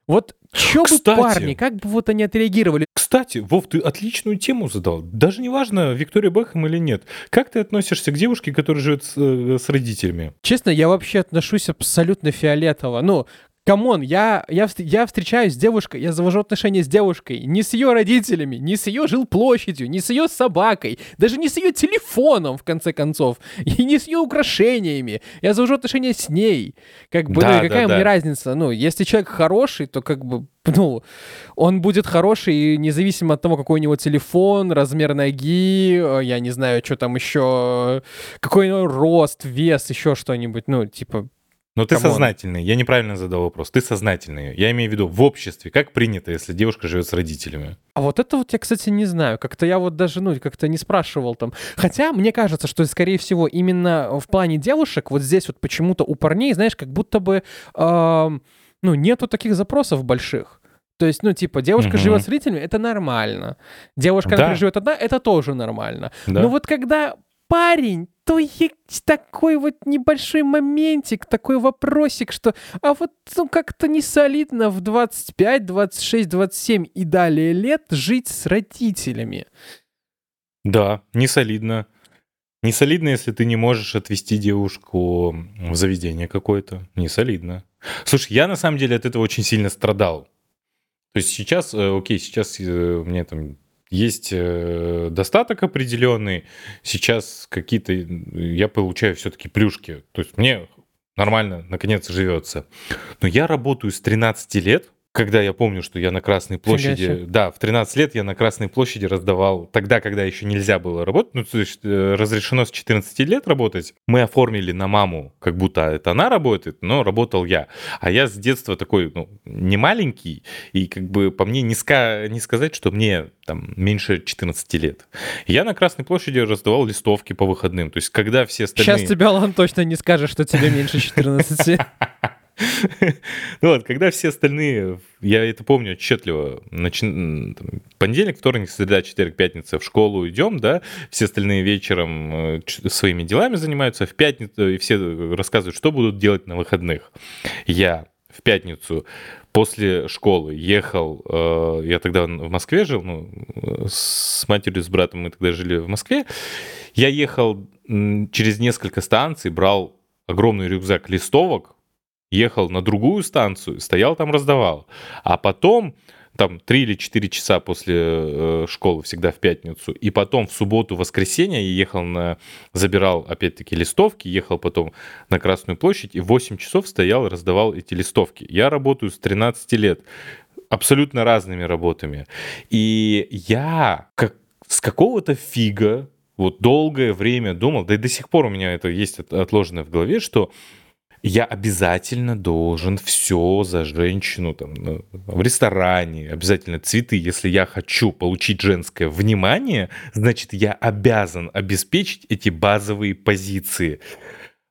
Вот чё бы Кстати. парни, как бы вот они отреагировали? Кстати, Вов, ты отличную тему задал. Даже не важно, Виктория Бэхэм или нет. Как ты относишься к девушке, которая живет с, э, с родителями? Честно, я вообще отношусь абсолютно фиолетово. Ну, come on, я, я, я встречаюсь с девушкой, я завожу отношения с девушкой, не с ее родителями, не с ее жилплощадью, не с ее собакой, даже не с ее телефоном, в конце концов, и не с ее украшениями. Я завожу отношения с ней. Как бы, Да, ну, да, какая да. мне разница? Ну, если человек хороший, то как бы, ну, он будет хороший, независимо от того, какой у него телефон, размер ноги, э, я не знаю, что там еще, какой у него рост, вес, еще что-нибудь, ну, типа, Но ты Come on. сознательный. Я неправильно задал вопрос. Ты сознательный. Я имею в виду в обществе. Как принято, если девушка живет с родителями? А вот это вот я, кстати, не знаю. Как-то я вот даже, ну, как-то не спрашивал там. Хотя мне кажется, что, скорее всего, именно в плане девушек вот здесь вот почему-то у парней, знаешь, как будто бы, эм, ну, нету таких запросов больших. То есть, ну, типа, девушка Мгм. живет с родителями, это нормально. Девушка, Да. например, живет одна, это тоже нормально. Да. Но вот когда парень, то есть такой вот небольшой моментик, такой вопросик, что а вот ну, как-то не солидно в 25, 26, 27 и далее лет жить с родителями. Да, не солидно. Не солидно, если ты не можешь отвести девушку в заведение какое-то. Не солидно. Слушай, я на самом деле от этого очень сильно страдал. То есть сейчас, э, окей, сейчас э, меня там есть э, достаток определенный, сейчас какие-то я получаю все-таки плюшки. То есть мне нормально, наконец, живется. Но я работаю с 13 лет, когда я помню, что я на Красной Фига площади, себе. да, в 13 лет я на Красной площади раздавал, тогда, когда еще нельзя было работать, ну, то есть э, разрешено с 14 лет работать, мы оформили на маму, как будто это она работает, но работал я. А я с детства такой, ну, не маленький, и как бы по мне не, ска- не сказать, что мне там меньше 14 лет. Я на Красной площади раздавал листовки по выходным, то есть когда все остальные... Сейчас тебе Алан точно не скажет, что тебе меньше 14. Ну вот, когда все остальные, я это помню отчетливо, начи- там, понедельник, вторник, среда, четверг, пятница в школу идем, да, все остальные вечером э, своими делами занимаются, в пятницу и все рассказывают, что будут делать на выходных. Я в пятницу после школы ехал, э, я тогда в Москве жил, ну, э, с матерью, с братом мы тогда жили в Москве, я ехал через несколько станций, брал огромный рюкзак листовок, ехал на другую станцию, стоял там, раздавал. А потом, там, 3 или 4 часа после э, школы, всегда в пятницу, и потом в субботу, воскресенье я ехал на... Забирал, опять-таки, листовки, ехал потом на Красную площадь, и 8 часов стоял раздавал эти листовки. Я работаю с 13 лет абсолютно разными работами. И я как, с какого-то фига вот долгое время думал, да и до сих пор у меня это есть от- отложено в голове, что я обязательно должен все за женщину там в ресторане, обязательно цветы. Если я хочу получить женское внимание, значит, я обязан обеспечить эти базовые позиции.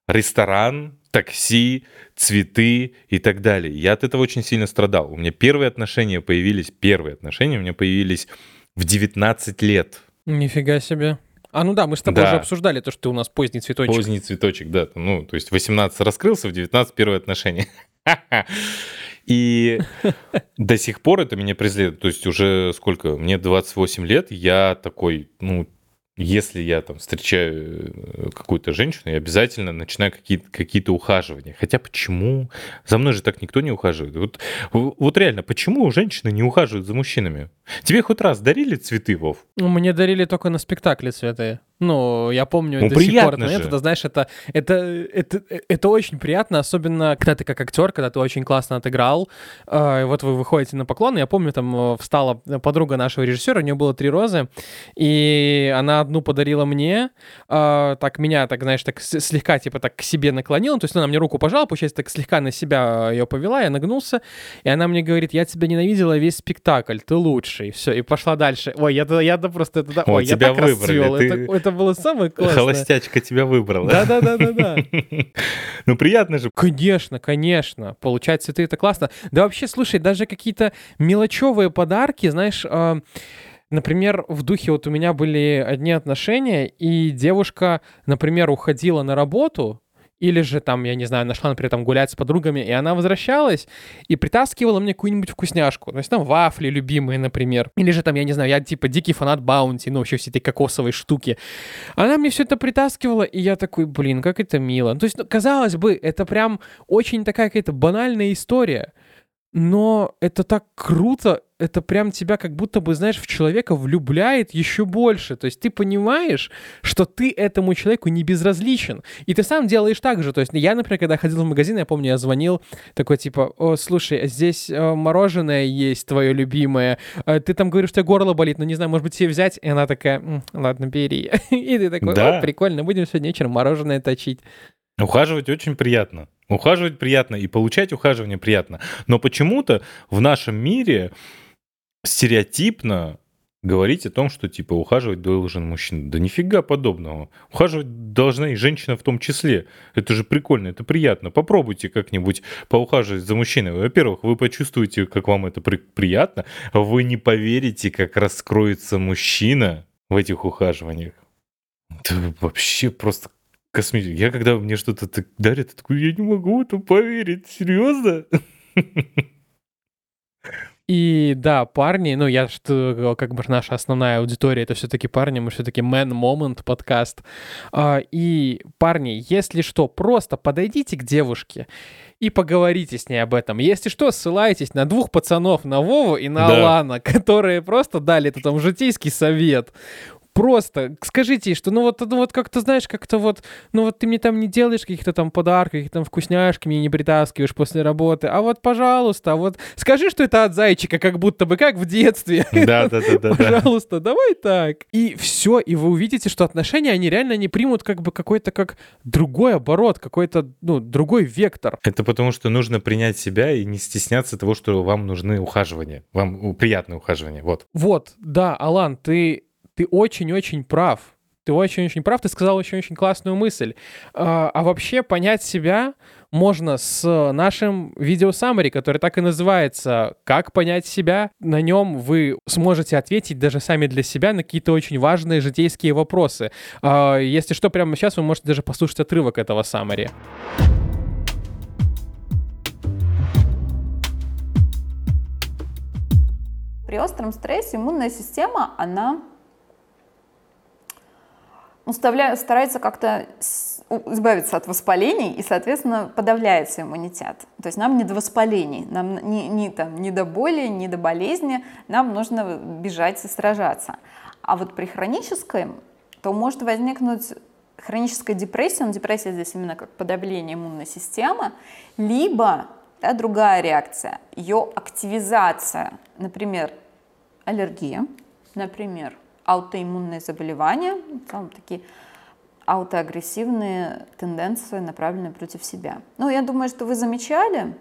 Ресторан, такси, цветы и так далее. Я от этого очень сильно страдал. У меня первые отношения появились, первые отношения у меня появились в 19 лет. Нифига себе. А ну да, мы с тобой Да. уже обсуждали то, что ты у нас поздний цветочек. Поздний цветочек, да. Ну, то есть 18 раскрылся, в 19 первые отношения. И до сих пор это меня преследует. То есть уже сколько? Мне 28 лет, я такой, ну, если я там встречаю э, какую-то женщину, я обязательно начинаю какие-то какие ухаживания. Хотя почему? За мной же так никто не ухаживает. Вот, вот реально, почему женщины не ухаживают за мужчинами? Тебе хоть раз дарили цветы, Вов? Ну, Мне дарили только на спектакле цветы. Ну, я помню Ну, до сих пор этот момент. Это, знаешь, это, это, это, это очень приятно, особенно когда ты как актер, когда ты очень классно отыграл. Э, вот вы выходите на поклон. Я помню, там э, встала подруга нашего режиссера, у нее было три розы, и она одну подарила мне, э, так меня, так, знаешь, так слегка, типа, так к себе наклонила, то есть она мне руку пожала, получается, так слегка на себя ее повела, я нагнулся, и она мне говорит, я тебя ненавидела весь спектакль, ты лучший. Все, и пошла дальше. Ой, я, я да просто... Это, О, ой, я тебя так выбрали, расцвел. ты- Это, это было самое классное. Холостячка тебя выбрала. Да-да-да-да-да. Ну, приятно же. Конечно, конечно. Получать цветы — это классно. Да вообще, слушай, даже какие-то мелочевые подарки, знаешь, а, Например, в духе вот у меня были одни отношения, и девушка, например, уходила на работу, или же там, я не знаю, нашла, например, там гулять с подругами, и она возвращалась и притаскивала мне какую-нибудь вкусняшку. То есть там вафли любимые, например. Или же там, я не знаю, я типа дикий фанат Баунти, ну вообще все эти кокосовые штуки. Она мне все это притаскивала, и я такой, блин, как это мило. То есть, ну, казалось бы, это прям очень такая какая-то банальная история. Но это так круто, это прям тебя как будто бы, знаешь, в человека влюбляет еще больше. То есть ты понимаешь, что ты этому человеку не безразличен. И ты сам делаешь так же. То есть я, например, когда ходил в магазин, я помню, я звонил такой типа, о, слушай, здесь э, мороженое есть твое любимое. Э, ты там говоришь, что у тебя горло болит, но не знаю, может быть, тебе взять? И она такая, «М, ладно, бери. И ты такой, Да. о, прикольно, будем сегодня вечером мороженое точить. Ухаживать очень приятно. Ухаживать приятно и получать ухаживание приятно. Но почему-то в нашем мире стереотипно говорить о том, что типа ухаживать должен мужчина. Да нифига подобного. Ухаживать должна и женщина в том числе. Это же прикольно, это приятно. Попробуйте как-нибудь поухаживать за мужчиной. Во-первых, вы почувствуете, как вам это при- приятно. Вы не поверите, как раскроется мужчина в этих ухаживаниях. Это вообще просто космически. Я когда мне что-то дарят, я такой, я не могу в это поверить. Серьезно? И да, парни, ну я что, как бы наша основная аудитория, это все-таки парни, мы все-таки man moment подкаст. А, и парни, если что, просто подойдите к девушке и поговорите с ней об этом. Если что, ссылайтесь на двух пацанов, на Вову и на Да. Алана, которые просто дали этот там житейский совет. Просто скажите ей, что ну вот, ну вот как-то, знаешь, как-то вот, ну вот ты мне там не делаешь каких-то там подарков, каких-то там вкусняшки мне не притаскиваешь после работы, а вот, пожалуйста, вот скажи, что это от зайчика, как будто бы, как в детстве. Да, да, да, да. Пожалуйста, давай так. И все, и вы увидите, что отношения, они реально не примут как бы какой-то как другой оборот, какой-то, ну, другой вектор. Это потому, что нужно принять себя и не стесняться того, что вам нужны ухаживания. Вам у- приятное ухаживание. Вот. Вот, да, Алан, ты, ты очень-очень прав. Ты очень-очень прав, ты сказал очень-очень классную мысль. А, а вообще понять себя можно с нашим видео summary, который так и называется «Как понять себя». На нем вы сможете ответить даже сами для себя на какие-то очень важные житейские вопросы. А, если что, прямо сейчас вы можете даже послушать отрывок этого summary. При остром стрессе иммунная система, она уставля- старается как-то избавиться от воспалений и, соответственно, подавляется иммунитет. То есть нам не до воспалений, нам не, не, там, не до боли, не до болезни, нам нужно бежать и сражаться. А вот при хроническом, то может возникнуть хроническая депрессия, но депрессия здесь именно как подавление иммунной системы, либо да, другая реакция, ее активизация, например, аллергия, например, аутоиммунные заболевания, в целом такие аутоагрессивные тенденции, направленные против себя. Ну, я думаю, что вы замечали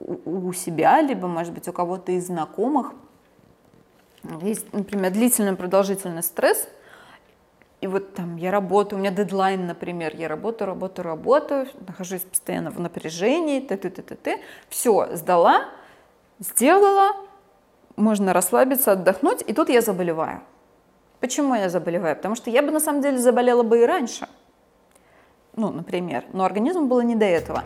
у себя, либо, может быть, у кого-то из знакомых, есть, например, длительный продолжительный стресс, и вот там я работаю, у меня дедлайн, например, я работаю, работаю, работаю, нахожусь постоянно в напряжении, т т т т т все, сдала, сделала, можно расслабиться, отдохнуть, и тут я заболеваю. Почему я заболеваю? Потому что я бы на самом деле заболела бы и раньше. Ну, например. Но организму было не до этого.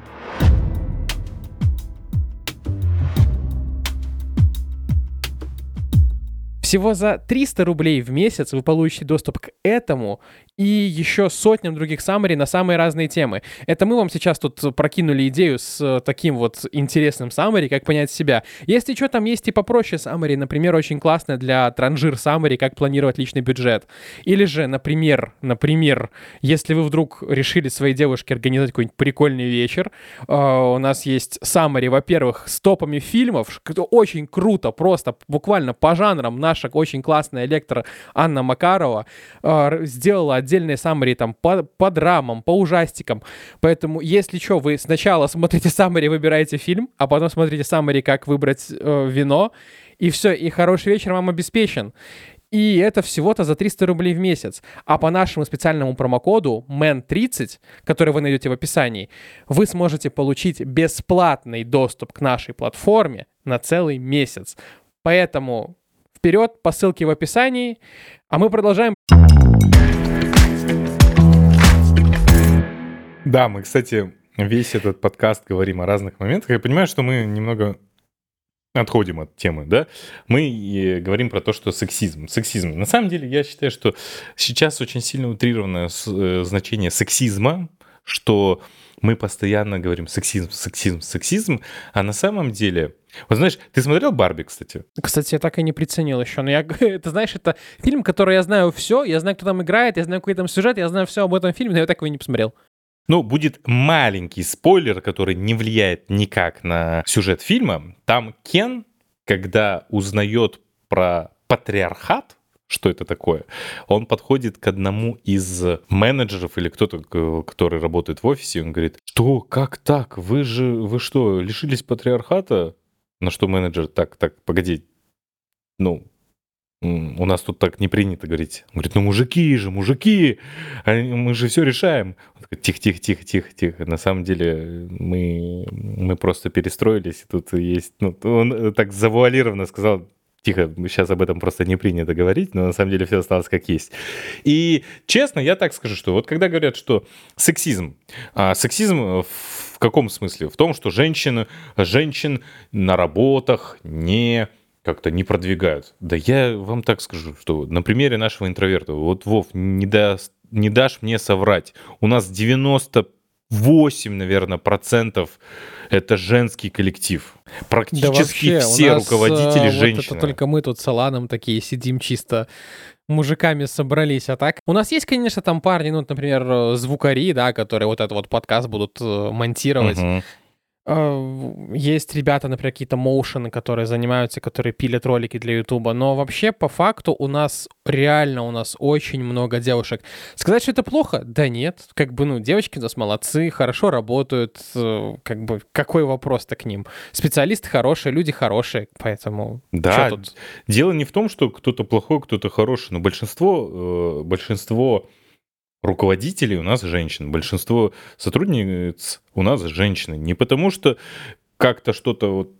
Всего за 300 рублей в месяц вы получите доступ к этому и еще сотням других саммари на самые разные темы. Это мы вам сейчас тут прокинули идею с э, таким вот интересным саммари, как понять себя. Если что, там есть и попроще саммари, например, очень классная для транжир саммари, как планировать личный бюджет. Или же, например, например, если вы вдруг решили своей девушке организовать какой-нибудь прикольный вечер, э, у нас есть саммари, во-первых, с топами фильмов, что очень круто, просто буквально по жанрам наша очень классная лектор Анна Макарова э, сделала отдельные саммари там по, по драмам, по ужастикам. Поэтому, если что, вы сначала смотрите саммари, выбираете фильм, а потом смотрите саммари, как выбрать э, вино, и все, и хороший вечер вам обеспечен. И это всего-то за 300 рублей в месяц. А по нашему специальному промокоду MAN30, который вы найдете в описании, вы сможете получить бесплатный доступ к нашей платформе на целый месяц. Поэтому вперед по ссылке в описании. А мы продолжаем. Да, мы, кстати, весь этот подкаст говорим о разных моментах. Я понимаю, что мы немного отходим от темы, да? Мы говорим про то, что сексизм. Сексизм. На самом деле, я считаю, что сейчас очень сильно утрированное э, значение сексизма, что мы постоянно говорим сексизм, сексизм, сексизм, а на самом деле... Вот знаешь, ты смотрел Барби, кстати? Кстати, я так и не приценил еще. Но я, это знаешь, это фильм, который я знаю все, я знаю, кто там играет, я знаю, какой там сюжет, я знаю все об этом фильме, но я так его и не посмотрел. Ну, будет маленький спойлер, который не влияет никак на сюжет фильма. Там Кен, когда узнает про патриархат, что это такое, он подходит к одному из менеджеров или кто-то, который работает в офисе, и он говорит, что, как так, вы же, вы что, лишились патриархата? На что менеджер, так, так, погоди, ну, у нас тут так не принято говорить. Он говорит, ну мужики же, мужики, мы же все решаем. Тихо, тихо, тихо, тихо, тихо. На самом деле мы, мы просто перестроились. Тут есть, ну, он так завуалированно сказал, тихо, сейчас об этом просто не принято говорить, но на самом деле все осталось как есть. И честно, я так скажу, что вот когда говорят, что сексизм, а сексизм в каком смысле? В том, что женщины, женщин на работах не как-то не продвигают. Да я вам так скажу, что на примере нашего интроверта, вот, Вов, не, даст, не дашь мне соврать, у нас 98, наверное, процентов это женский коллектив. Практически да вообще, все нас, руководители вот женщины. это только мы тут с Аланом такие сидим чисто мужиками собрались, а так... У нас есть, конечно, там парни, ну, например, звукари, да, которые вот этот вот подкаст будут э, монтировать. Угу. Э, есть ребята, например, какие-то моушены, которые занимаются, которые пилят ролики для Ютуба, но вообще по факту у нас реально у нас очень много девушек. Сказать, что это плохо? Да нет, как бы, ну, девочки у нас молодцы, хорошо работают, э, как бы, какой вопрос-то к ним? Специалисты хорошие, люди хорошие, поэтому... Да, тут? дело не в том, что кто-то плохой, кто-то хороший, но большинство, э, большинство руководителей у нас женщин, большинство сотрудниц у нас женщины. Не потому что как-то что-то вот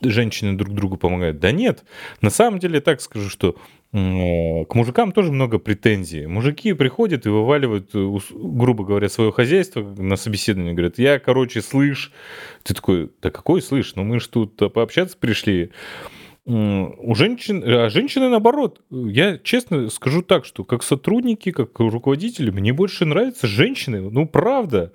женщины друг другу помогают. Да нет, на самом деле так скажу, что к мужикам тоже много претензий. Мужики приходят и вываливают, э, грубо говоря, свое хозяйство на собеседование. Говорят, я, короче, слышь. Ты такой, да какой слышь? Ну мы же тут пообщаться пришли у женщин, а женщины наоборот. Я честно скажу так, что как сотрудники, как руководители, мне больше нравятся женщины. Ну, правда.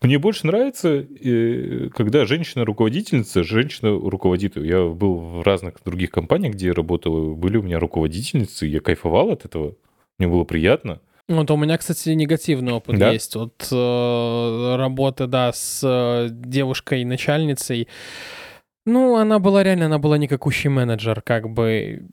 Мне больше нравится, э, когда женщина-руководительница, женщина руководит. Я был в разных других компаниях, где я работал, были у меня руководительницы, я кайфовал от этого. Мне было приятно. Вот у меня, кстати, негативный опыт да? есть. Вот э, работы, да, с э, девушкой-начальницей. Ну, она была реально, она была никакущий менеджер, как бы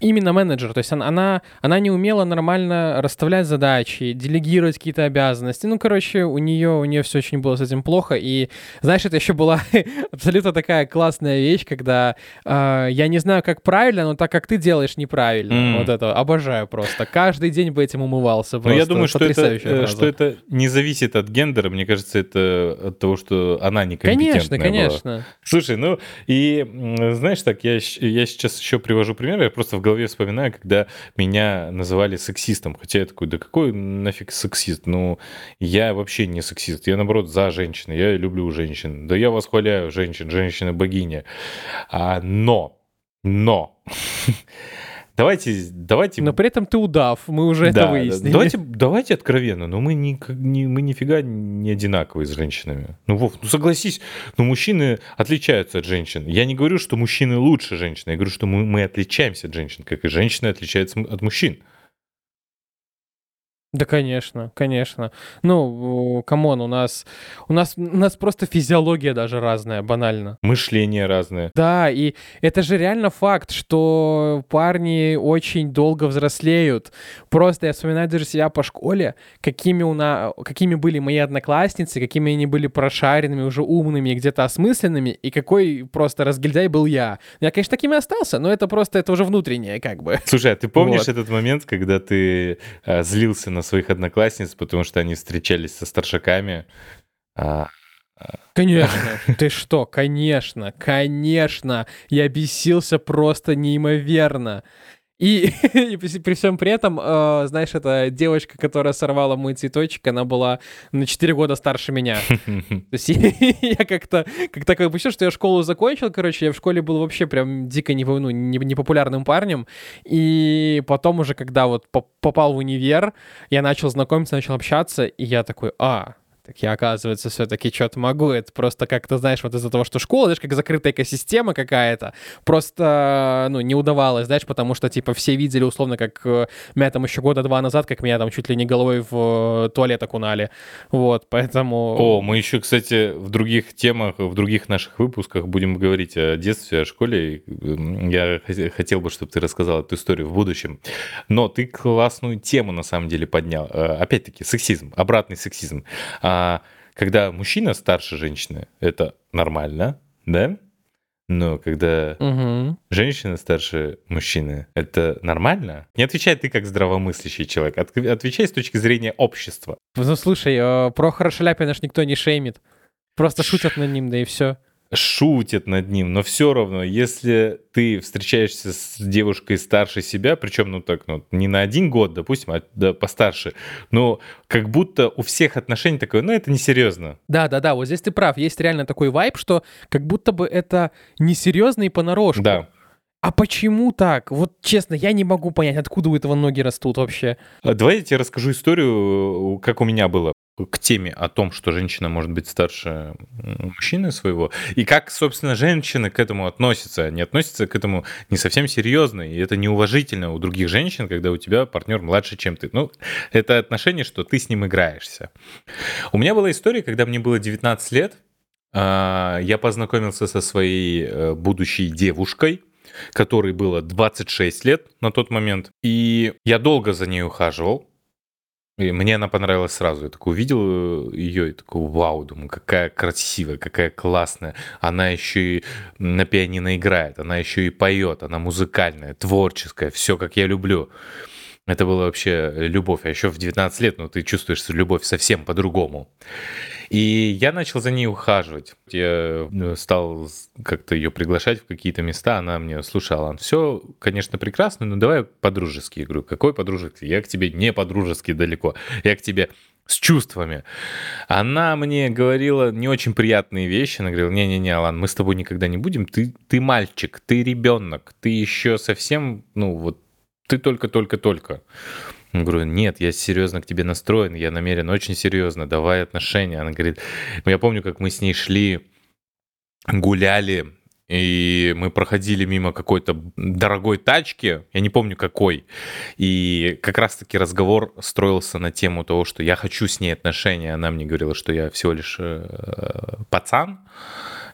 именно менеджер, то есть она, она, она не умела нормально расставлять задачи, делегировать какие-то обязанности. Ну, короче, у нее, у нее все очень было с этим плохо. И, знаешь, это еще была абсолютно такая классная вещь, когда э, я не знаю, как правильно, но так как ты делаешь неправильно. Mm. Вот это обожаю просто. Каждый день бы этим умывался. Но я думаю, что это, э, что это не зависит от гендера. Мне кажется, это от того, что она некомпетентная Конечно, конечно. Была. Слушай, ну и знаешь так, я, я сейчас еще привожу пример. Я просто в голове вспоминаю, когда меня называли сексистом. Хотя я такой, да какой нафиг сексист? Ну, я вообще не сексист. Я, наоборот, за женщин. Я люблю женщин. Да я восхваляю женщин. Женщина-богиня. А, но, но... Давайте, давайте... Но при этом ты удав, мы уже да, это выяснили. Давайте, давайте откровенно, но мы, ни, ни, мы нифига не одинаковые с женщинами. Ну, Вов, ну согласись, ну мужчины отличаются от женщин. Я не говорю, что мужчины лучше женщин, я говорю, что мы, мы отличаемся от женщин, как и женщины отличаются от мужчин. Да, конечно, конечно. Ну, come on, у нас, у нас, у нас просто физиология даже разная, банально. Мышление разное. Да, и это же реально факт, что парни очень долго взрослеют. Просто я вспоминаю даже себя по школе, какими, у на... какими были мои одноклассницы, какими они были прошаренными, уже умными, где-то осмысленными, и какой просто разгильдяй был я. Я, конечно, таким и остался, но это просто, это уже внутреннее, как бы. Слушай, а ты помнишь вот. этот момент, когда ты а, злился на на своих одноклассниц, потому что они встречались со старшаками. А, а. Конечно, ты что, конечно, конечно, я бесился просто неимоверно. И, и при всем при этом, э, знаешь, эта девочка, которая сорвала мой цветочек, она была на 4 года старше меня. То есть я как-то как так выпустил, что я школу закончил, короче, я в школе был вообще прям дико не, ну, не, непопулярным парнем. И потом уже, когда вот попал в универ, я начал знакомиться, начал общаться, и я такой, а, так я, оказывается, все-таки что-то могу. Это просто как-то, знаешь, вот из-за того, что школа, знаешь, как закрытая экосистема какая-то, просто, ну, не удавалось, знаешь, потому что, типа, все видели, условно, как э, меня там еще года два назад, как меня там чуть ли не головой в э, туалет окунали. Вот, поэтому... О, мы еще, кстати, в других темах, в других наших выпусках будем говорить о детстве, о школе. Я хотел бы, чтобы ты рассказал эту историю в будущем. Но ты классную тему, на самом деле, поднял. Э, опять-таки, сексизм, обратный сексизм. А когда мужчина старше женщины, это нормально, да? Но когда Мгм. женщина старше мужчины, это нормально? Не отвечай ты как здравомыслящий человек, от- отвечай с точки зрения общества. Ну, слушай, э, Прохора Шаляпина ж никто не шеймит. Просто шутят над ним, да и все. Шутят над ним, но все равно, если ты встречаешься с девушкой старше себя, причем, ну так, ну, не на один год, допустим, а да, постарше, но как будто у всех отношений такое, ну, это несерьезно. Да, да, да, вот здесь ты прав. Есть реально такой вайб, что как будто бы это несерьезно и понарошку. Да. А почему так? Вот честно, я не могу понять, откуда у этого ноги растут вообще. А Давай я тебе расскажу историю, как у меня было к теме о том, что женщина может быть старше мужчины своего, и как, собственно, женщины к этому относятся. Они относятся к этому не совсем серьезно, и это неуважительно у других женщин, когда у тебя партнер младше, чем ты. Ну, это отношение, что ты с ним играешься. У меня была история, когда мне было 19 лет, а, я познакомился со своей э, будущей девушкой, которой было 26 лет на тот момент, и я долго за ней ухаживал, и мне она понравилась сразу. Я такой увидел ее и такой, вау, думаю, какая красивая, какая классная. Она еще и на пианино играет, она еще и поет, она музыкальная, творческая, все как я люблю. Это была вообще любовь. А еще в 19 лет, ну, ты чувствуешь любовь совсем по-другому. И я начал за ней ухаживать. Я ну, стал как-то ее приглашать в какие-то места. Она мне, слушай, Алан, все, конечно, прекрасно, но давай по-дружески. Я говорю, какой по-дружески? Я к тебе не по-дружески далеко. Я к тебе с чувствами. Она мне говорила не очень приятные вещи. Она говорила, не-не-не, Алан, мы с тобой никогда не будем. Ты, ты мальчик, ты ребенок, ты еще совсем, ну вот, ты только-только-только. Говорю, нет, я серьезно к тебе настроен, я намерен очень серьезно, давай отношения. Она говорит, я помню, как мы с ней шли, гуляли, и мы проходили мимо какой-то дорогой тачки, я не помню какой, и как раз-таки разговор строился на тему того, что я хочу с ней отношения. Она мне говорила, что я всего лишь э, пацан.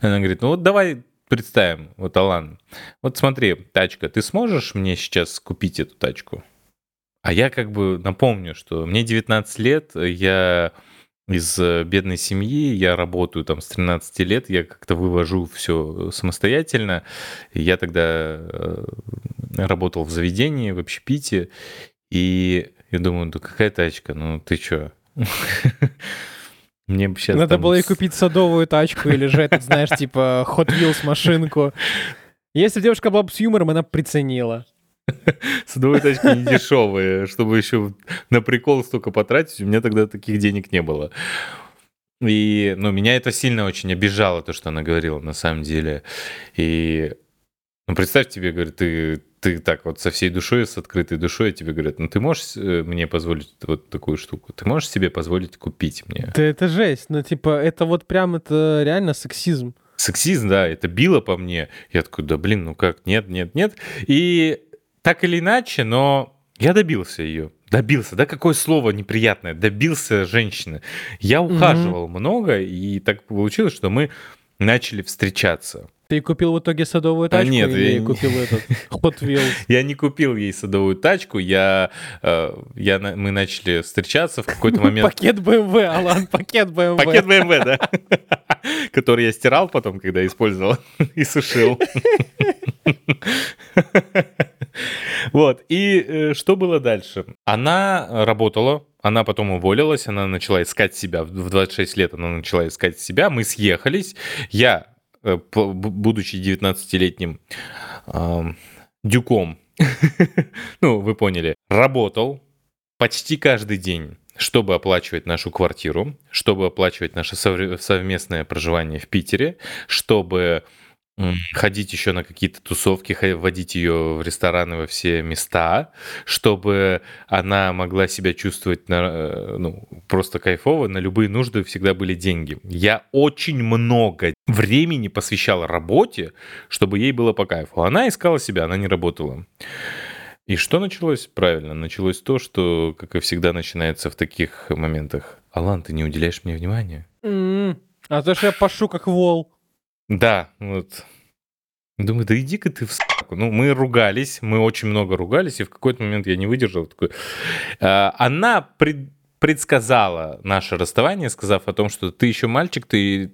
Она говорит, ну вот давай представим, вот Алан, вот смотри, тачка, ты сможешь мне сейчас купить эту тачку? А я как бы напомню, что мне 19 лет, я из э, бедной семьи, я работаю там с 13 лет, я как-то вывожу все самостоятельно. И Я тогда э, работал в заведении, в общепите, и я думаю, да какая тачка, ну ты чё? Мне бы сейчас Надо было ей купить садовую тачку или же, этот, знаешь, типа Hot Wheels машинку. Если девушка была бы с юмором, она приценила. Садовые тачки не дешевые, чтобы еще на прикол столько потратить, у меня тогда таких денег не было. И, ну, меня это сильно очень обижало, то, что она говорила, на самом деле. И, ну, представь тебе, говорит, ты, ты так вот со всей душой, с открытой душой, тебе говорят, ну, ты можешь э, мне позволить вот такую штуку? Ты можешь себе позволить купить мне? Да это жесть. Ну, типа, это вот прям, это реально сексизм. Сексизм, да, это било по мне. Я такой, да блин, ну как, нет, нет, нет. И так или иначе, но я добился ее. Добился, да, какое слово неприятное, добился женщины. Я ухаживал много, и так получилось, что мы начали встречаться. Ты купил в итоге садовую А, тачку нет, или я не- купил этот Hot Wheels? Я не купил ей садовую тачку, я, э, я, мы начали встречаться в какой-то момент. Пакет BMW, Алан, пакет BMW. Пакет BMW, да? Который я стирал потом, когда использовал и сушил. Вот, и э, что было дальше? Она работала, она потом уволилась, она начала искать себя, в 26 лет она начала искать себя, мы съехались, я, будучи 19-летним ам, дюком, ну, вы поняли, работал почти каждый день чтобы оплачивать нашу квартиру, чтобы оплачивать наше совместное проживание в Питере, чтобы ходить еще на какие-то тусовки, водить ее в рестораны во все места, чтобы она могла себя чувствовать на, э, ну, просто кайфово, на любые нужды всегда были деньги. Я очень много времени посвящал работе, чтобы ей было по кайфу. Она искала себя, она не работала. И что началось? Правильно, началось то, что, как и всегда, начинается в таких моментах. Алан, ты не уделяешь мне внимания? М, А то что я пашу как вол. Да, вот. Думаю, да иди-ка ты в с**ку. Ну, мы ругались, мы очень много ругались, и в какой-то момент я не выдержал. Такой... А, Она пред- предсказала наше расставание, сказав о том, что ты еще мальчик, ты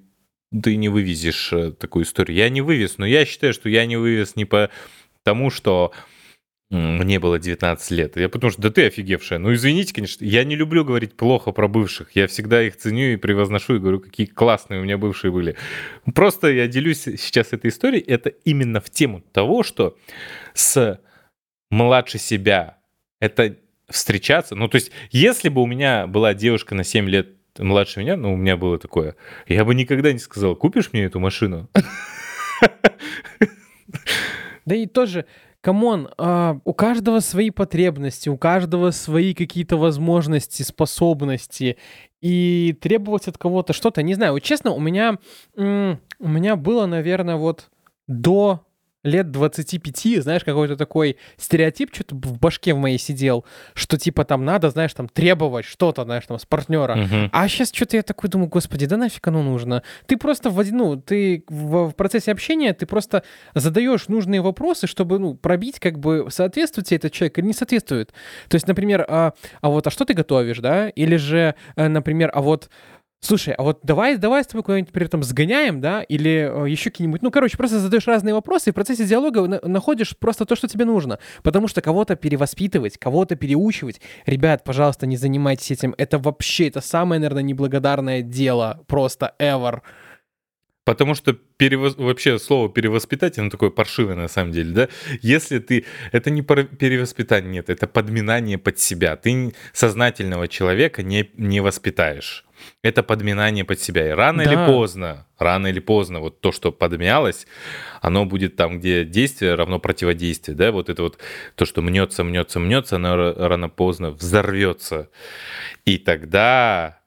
ты не вывезешь э, такую историю. Я не вывез, но я считаю, что я не вывез не по тому, что мне было 19 лет. Я потому что, да ты офигевшая. Ну, извините, конечно, я не люблю говорить плохо про бывших. Я всегда их ценю и превозношу, и говорю, какие классные у меня бывшие были. Просто я делюсь сейчас этой историей. Это именно в тему того, что с младше себя это встречаться. Ну, то есть, если бы у меня была девушка на 7 лет младше меня, ну, у меня было такое, я бы никогда не сказал, купишь мне эту машину? Да и тоже, come on, а, у каждого свои потребности, у каждого свои какие-то возможности, способности. И требовать от кого-то что-то, не знаю, вот честно, у меня, у меня было, наверное, вот до лет 25, знаешь, какой-то такой стереотип что-то в башке в моей сидел, что типа там надо, знаешь, там требовать что-то, знаешь, там с партнера. Uh-huh. А сейчас что-то я такой думаю, господи, да нафиг оно нужно? Ты просто в ну, ты в, в процессе общения, ты просто задаешь нужные вопросы, чтобы, ну, пробить, как бы, соответствует тебе этот человек или не соответствует. То есть, например, а, а вот, а что ты готовишь, да? Или же, э, например, а вот Слушай, а вот давай, давай с тобой куда-нибудь при этом сгоняем, да, или э, еще какие-нибудь, ну, короче, просто задаешь разные вопросы, и в процессе диалога на- находишь просто то, что тебе нужно. Потому что кого-то перевоспитывать, кого-то переучивать, ребят, пожалуйста, не занимайтесь этим. Это вообще, это самое, наверное, неблагодарное дело просто ever. Потому что перевос... вообще слово перевоспитать, оно такое паршивое на самом деле, да? Если ты... Это не перевоспитание, нет, это подминание под себя. Ты сознательного человека не, не воспитаешь это подминание под себя. И рано да. или поздно, рано или поздно, вот то, что подмялось, оно будет там, где действие равно противодействие, да, вот это вот то, что мнется, мнется, мнется, оно рано-поздно взорвется. И тогда,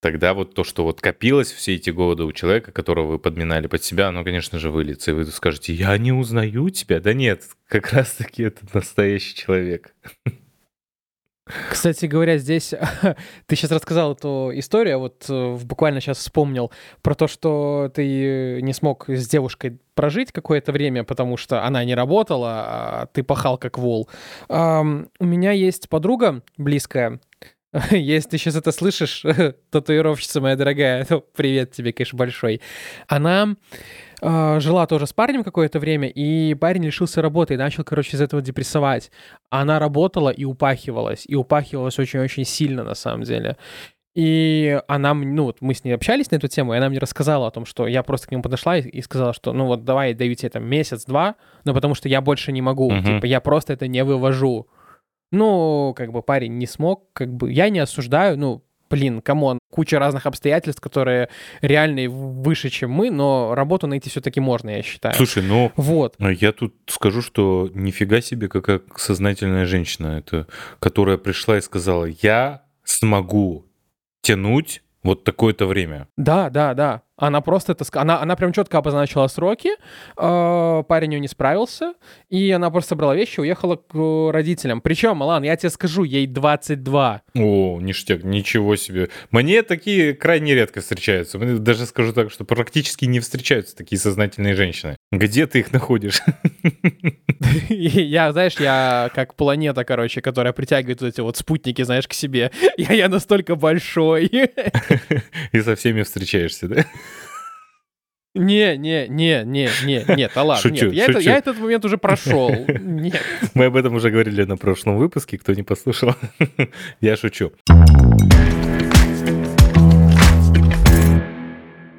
тогда вот то, что вот копилось все эти годы у человека, которого вы подминали под себя, оно, конечно же, выльется. И вы скажете, я не узнаю тебя. Да нет, как раз-таки это настоящий человек. Кстати говоря, здесь ты сейчас рассказал эту историю, вот э, буквально сейчас вспомнил про то, что ты не смог с девушкой прожить какое-то время, потому что она не работала, а ты пахал как вол. Um, у меня есть подруга близкая, если ты сейчас это слышишь, татуировщица моя дорогая, то привет тебе, конечно, большой. Она э, жила тоже с парнем какое-то время, и парень лишился работы и начал, короче, из этого депрессовать. Она работала и упахивалась, и упахивалась очень-очень сильно, на самом деле. И она, ну вот мы с ней общались на эту тему, и она мне рассказала о том, что я просто к нему подошла и, и сказала, что ну вот давай даю тебе там месяц-два, но потому что я больше не могу, uh-huh. типа я просто это не вывожу. Ну, как бы парень не смог, как бы я не осуждаю, ну, блин, come on, куча разных обстоятельств, которые реально выше, чем мы, но работу найти все-таки можно, я считаю. Слушай, ну, вот. я тут скажу, что нифига себе, какая сознательная женщина это, которая пришла и сказала, я смогу тянуть вот такое-то время. Да, да, да. Она просто это... Она, она прям четко обозначила сроки, э, парень ее не справился, и она просто собрала вещи и уехала к родителям. Причем, Алан, я тебе скажу, ей 22. О, ништяк, ничего себе. Мне такие крайне редко встречаются. Даже скажу так, что практически не встречаются такие сознательные женщины. Где ты их находишь? Я, знаешь, я как планета, короче, которая притягивает эти вот спутники, знаешь, к себе. Я, я настолько большой. И со всеми встречаешься, да? Не, не, не, не, не, нет, а ладно, шучу, нет, я, шучу. Это, я этот момент уже прошел. Нет. Мы об этом уже говорили на прошлом выпуске, кто не послушал. я шучу.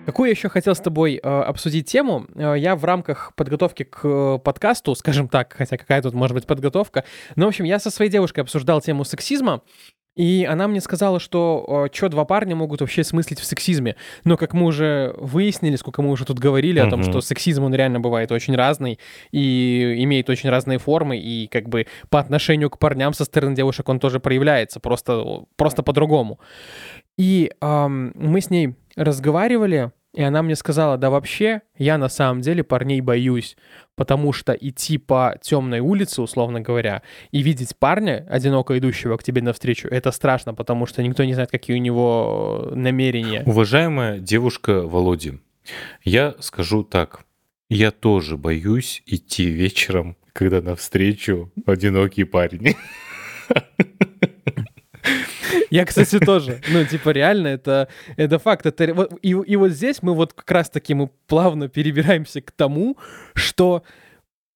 Какую еще хотел с тобой э, обсудить тему? Э, я в рамках подготовки к э, подкасту, скажем так, хотя какая тут может быть подготовка, но, в общем, я со своей девушкой обсуждал тему сексизма, и она мне сказала, что что два парня могут вообще смыслить в сексизме. Но как мы уже выяснили, сколько мы уже тут говорили uh-huh. о том, что сексизм, он реально бывает очень разный и имеет очень разные формы, и как бы по отношению к парням со стороны девушек он тоже проявляется, просто, просто по-другому. И эм, мы с ней разговаривали, и она мне сказала, да вообще, я на самом деле парней боюсь, потому что идти по темной улице, условно говоря, и видеть парня, одиноко идущего к тебе навстречу, это страшно, потому что никто не знает, какие у него намерения. Уважаемая девушка Володи, я скажу так, я тоже боюсь идти вечером, когда навстречу одинокий парень. Я, кстати, тоже. Ну, типа, реально, это, это факт. Это, и, и вот здесь мы вот как раз-таки мы плавно перебираемся к тому, что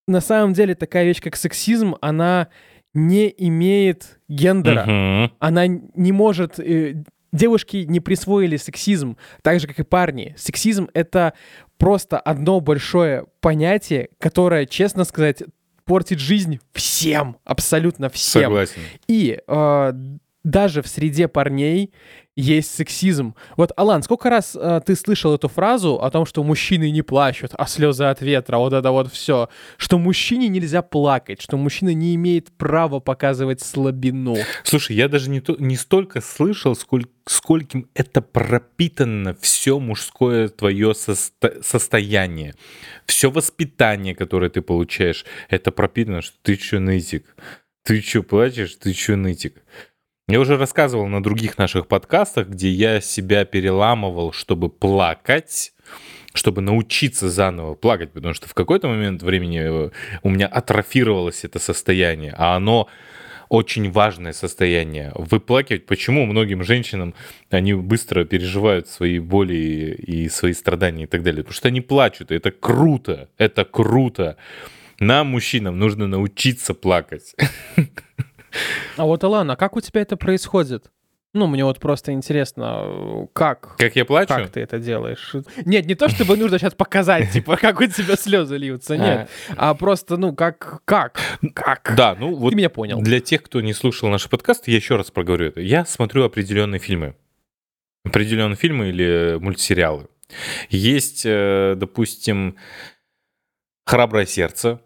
на самом деле такая вещь, как сексизм, она не имеет гендера. Мгм. Она не может... э, Девушки не присвоили сексизм, так же, как и парни. Сексизм — это просто одно большое понятие, которое, честно сказать, портит жизнь всем, абсолютно всем. Согласен. И э, даже в среде парней есть сексизм. Вот, Алан, сколько раз э, ты слышал эту фразу о том, что мужчины не плачут, а слезы от ветра, вот это вот все, что мужчине нельзя плакать, что мужчина не имеет права показывать слабину. Слушай, я даже не, то, не столько слышал, сколь, скольким это пропитано все мужское твое состо- состояние. Все воспитание, которое ты получаешь, это пропитано, что ты что, нытик? Ты что, плачешь? Ты что, нытик? Я уже рассказывал на других наших подкастах, где я себя переламывал, чтобы плакать, чтобы научиться заново плакать, потому что в какой-то момент времени э, у меня атрофировалось это состояние, а оно очень важное состояние. Выплакивать, почему многим женщинам они быстро переживают свои боли и свои страдания и так далее? Потому что они плачут, и это круто, это круто. Нам, мужчинам, нужно научиться плакать. А вот, Алан, а как у тебя это происходит? Ну, мне вот просто интересно, как? Как я плачу? Как ты это делаешь? Нет, не то, чтобы нужно сейчас показать, типа, как у тебя слезы льются, нет. А просто, ну, как, как, как? Да, ну вот Ты меня понял. для тех, кто не слушал наши подкасты, я еще раз проговорю это. Я смотрю определенные фильмы. Определенные фильмы или мультсериалы. Есть, э, допустим, «Храброе сердце».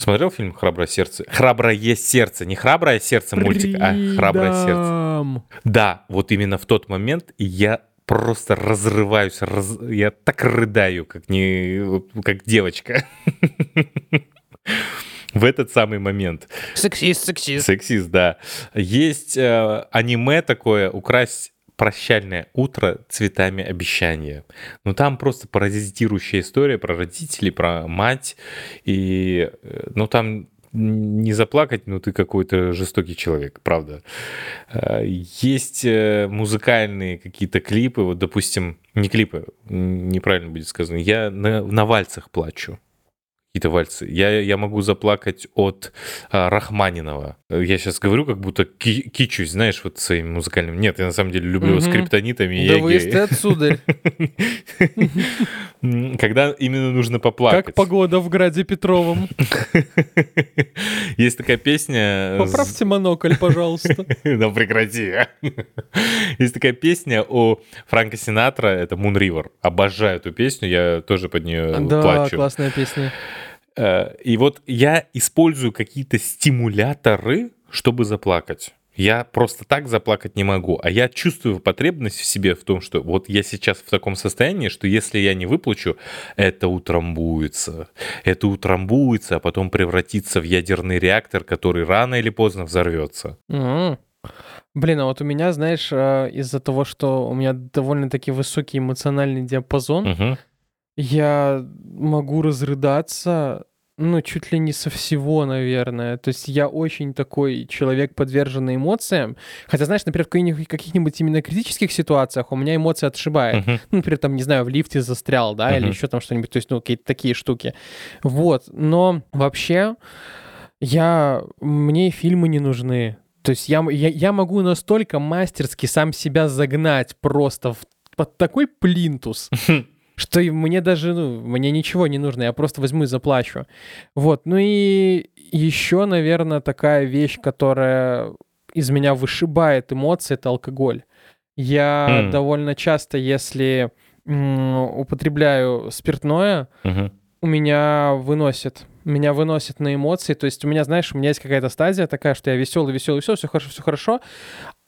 Смотрел фильм «Храброе сердце»? «Храброе сердце». Не «Храброе сердце» мультик, а «Храброе сердце». Да, вот именно в тот момент я просто разрываюсь, раз- я так рыдаю, как не, как девочка. В этот самый момент. Сексист, сексист. Сексист, да. Есть э, аниме такое «Украсть прощальное утро цветами обещания». Ну, там просто паразитирующая история про родителей, про мать. И, э, ну, там не заплакать, ну, ты какой-то жестокий человек, правда. Э, Есть э, музыкальные какие-то клипы, вот, допустим, не клипы, неправильно будет сказано, я на, на вальсах плачу какие-то вальсы. Я, я могу заплакать от а, Рахманинова. Я сейчас говорю, как будто ки- кичусь, знаешь, вот своим музыкальным. Нет, я на самом деле люблю Мгм. скриптонитами. и Да я гей. ты отсюда. Когда именно нужно поплакать. Как погода в Граде Петровом? Есть такая песня... Поправьте монокль, пожалуйста. Да прекрати. Есть такая песня о Франко Синатра, это Moon River. Обожаю эту песню, я тоже под нее Да, плачу. классная песня. Э, И вот я использую какие-то стимуляторы, чтобы заплакать. Я просто так заплакать не могу, а я чувствую потребность в себе в том, что вот я сейчас в таком состоянии, что если я не выплачу, это утрамбуется. Это утрамбуется, а потом превратится в ядерный реактор, который рано или поздно взорвется. М. Блин, а вот у меня, знаешь, э, из-за того, что у меня довольно-таки высокий эмоциональный диапазон, Мгм. Я могу разрыдаться, ну, чуть ли не со всего, наверное. То есть я очень такой человек, подверженный эмоциям. Хотя, знаешь, например, в каких-нибудь, именно критических ситуациях у меня эмоции отшибает. Мгм. Ну, например, там, не знаю, в лифте застрял, да, или Мгм. еще там что-нибудь, то есть, ну, какие-то такие штуки. Вот, но вообще я, мне фильмы не нужны. То есть я, я, я могу настолько мастерски сам себя загнать просто в, под такой плинтус, что и мне даже, ну, мне ничего не нужно, я просто возьму и заплачу. Вот, ну и еще, наверное, такая вещь, которая из меня вышибает эмоции, это алкоголь. Я М. довольно часто, если употребляю спиртное, Мгм. у меня выносит. Меня выносит на эмоции. То есть у меня, знаешь, у меня есть какая-то стадия такая, что я веселый, веселый, веселый, все хорошо, все хорошо.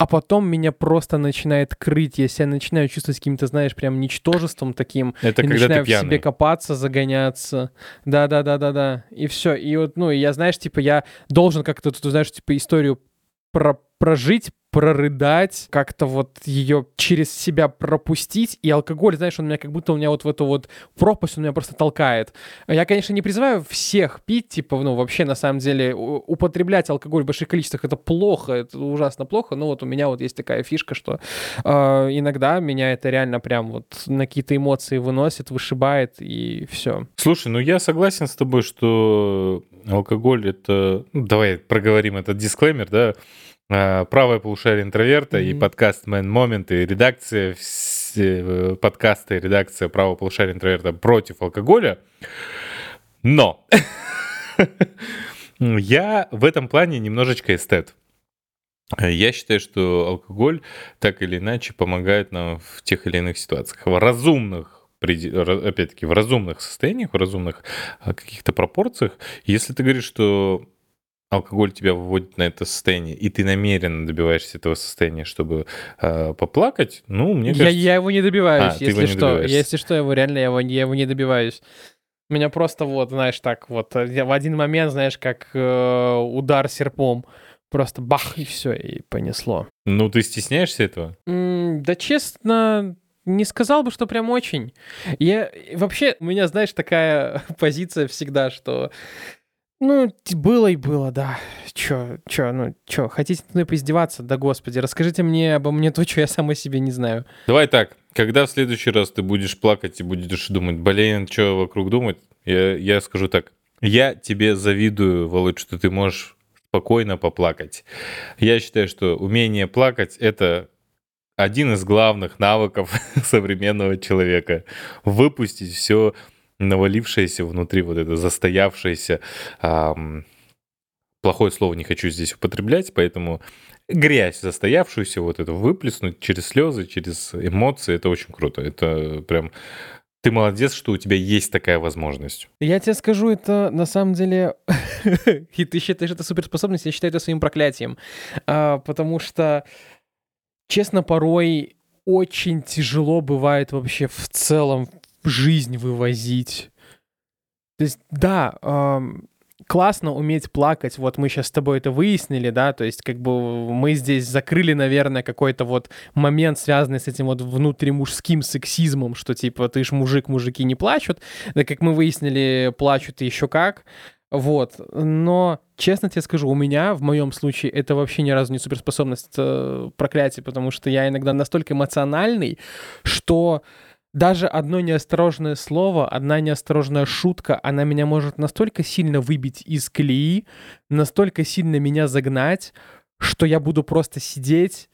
А потом меня просто начинает крыть. Я себя начинаю чувствовать каким-то, знаешь, прям ничтожеством таким. Это и когда начинаю ты в себе пьяный. копаться, загоняться. Да, да, да, да, да. И все. И вот, ну, я, знаешь, типа, я должен как-то, знаешь, типа, историю про- прожить прорыдать, как-то вот ее через себя пропустить, и алкоголь, знаешь, он меня как будто у меня вот в эту вот пропасть, он меня просто толкает. Я, конечно, не призываю всех пить, типа, ну, вообще, на самом деле, употреблять алкоголь в больших количествах, это плохо, это ужасно плохо, но вот у меня вот есть такая фишка, что э, иногда меня это реально прям вот на какие-то эмоции выносит, вышибает, и все. Слушай, ну я согласен с тобой, что алкоголь это... Ну, давай проговорим этот дисклеймер, да, правое полушарие интроверта mm-hmm. и подкаст Man Moment и редакция все, э, подкаста и редакция правого полушария интроверта против алкоголя. Но я в этом плане немножечко эстет. Я считаю, что алкоголь так или иначе помогает нам в тех или иных ситуациях. В разумных опять-таки, в разумных состояниях, в разумных а, каких-то пропорциях. Если ты говоришь, что алкоголь тебя выводит на это состояние, и ты намеренно добиваешься этого состояния, чтобы э, поплакать, ну, мне кажется... Я, я его не добиваюсь, а, если что. Если что, его реально, я его, я его не добиваюсь. Меня просто вот, знаешь, так вот, я в один момент, знаешь, как э, удар серпом, просто бах, и все, и понесло. Ну, ты стесняешься этого? М да, честно, не сказал бы, что прям очень. Я вообще, у меня, знаешь, такая позиция всегда, что ну, было и было, да. Чё, чё, ну, чё, хотите мной поиздеваться? Да господи, расскажите мне обо мне то, что я сам о себе не знаю. Давай так, когда в следующий раз ты будешь плакать и будешь думать, блин, что вокруг думать, я, я скажу так. Я тебе завидую, Володь, что ты можешь спокойно поплакать. Я считаю, что умение плакать — это один из главных навыков современного человека. Выпустить все навалившееся внутри, вот это застоявшееся, эм, плохое слово не хочу здесь употреблять, поэтому грязь застоявшуюся, вот это выплеснуть через слезы, через эмоции, это очень круто. Это прям ты молодец, что у тебя есть такая возможность. Я тебе скажу, это на самом деле... И ты считаешь это суперспособность, я считаю это своим проклятием. А, потому что, честно, порой очень тяжело бывает вообще в целом жизнь вывозить. То есть, да, эм, классно уметь плакать. Вот мы сейчас с тобой это выяснили, да, то есть как бы мы здесь закрыли, наверное, какой-то вот момент, связанный с этим вот внутримужским сексизмом, что типа ты ж мужик, мужики не плачут. Да, как мы выяснили, плачут еще как. Вот. Но, честно тебе скажу, у меня в моем случае это вообще ни разу не суперспособность э, проклятия, потому что я иногда настолько эмоциональный, что даже одно неосторожное слово, одна неосторожная шутка, она меня может настолько сильно выбить из колеи, настолько сильно меня загнать, что я буду просто сидеть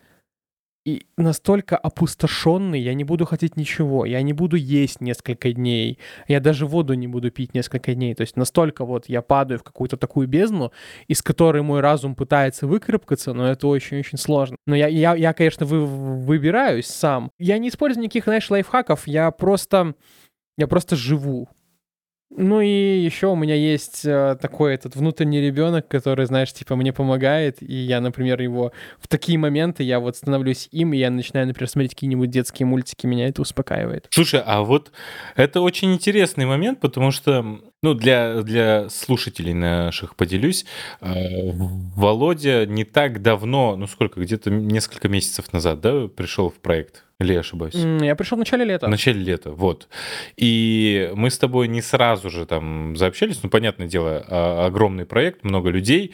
и настолько опустошенный, я не буду хотеть ничего, я не буду есть несколько дней, я даже воду не буду пить несколько дней. То есть настолько вот я падаю в какую-то такую бездну, из которой мой разум пытается выкарабкаться, но это очень-очень сложно. Но я, я, я конечно, вы, выбираюсь сам. Я не использую никаких, знаешь, лайфхаков, я просто, я просто живу. Ну и еще у меня есть э, такой этот внутренний ребенок, который, знаешь, типа мне помогает, и я, например, его в такие моменты я вот становлюсь им, и я начинаю, например, смотреть какие-нибудь детские мультики, меня это успокаивает. Слушай, а вот это очень интересный момент, потому что, ну, для, для слушателей наших поделюсь, э, Володя не так давно, ну сколько, где-то несколько месяцев назад, да, пришел в проект. Или я ошибаюсь? Я пришел в начале лета. В начале лета, вот. И мы с тобой не сразу же там заобщались. Ну, понятное дело, а, огромный проект, много людей,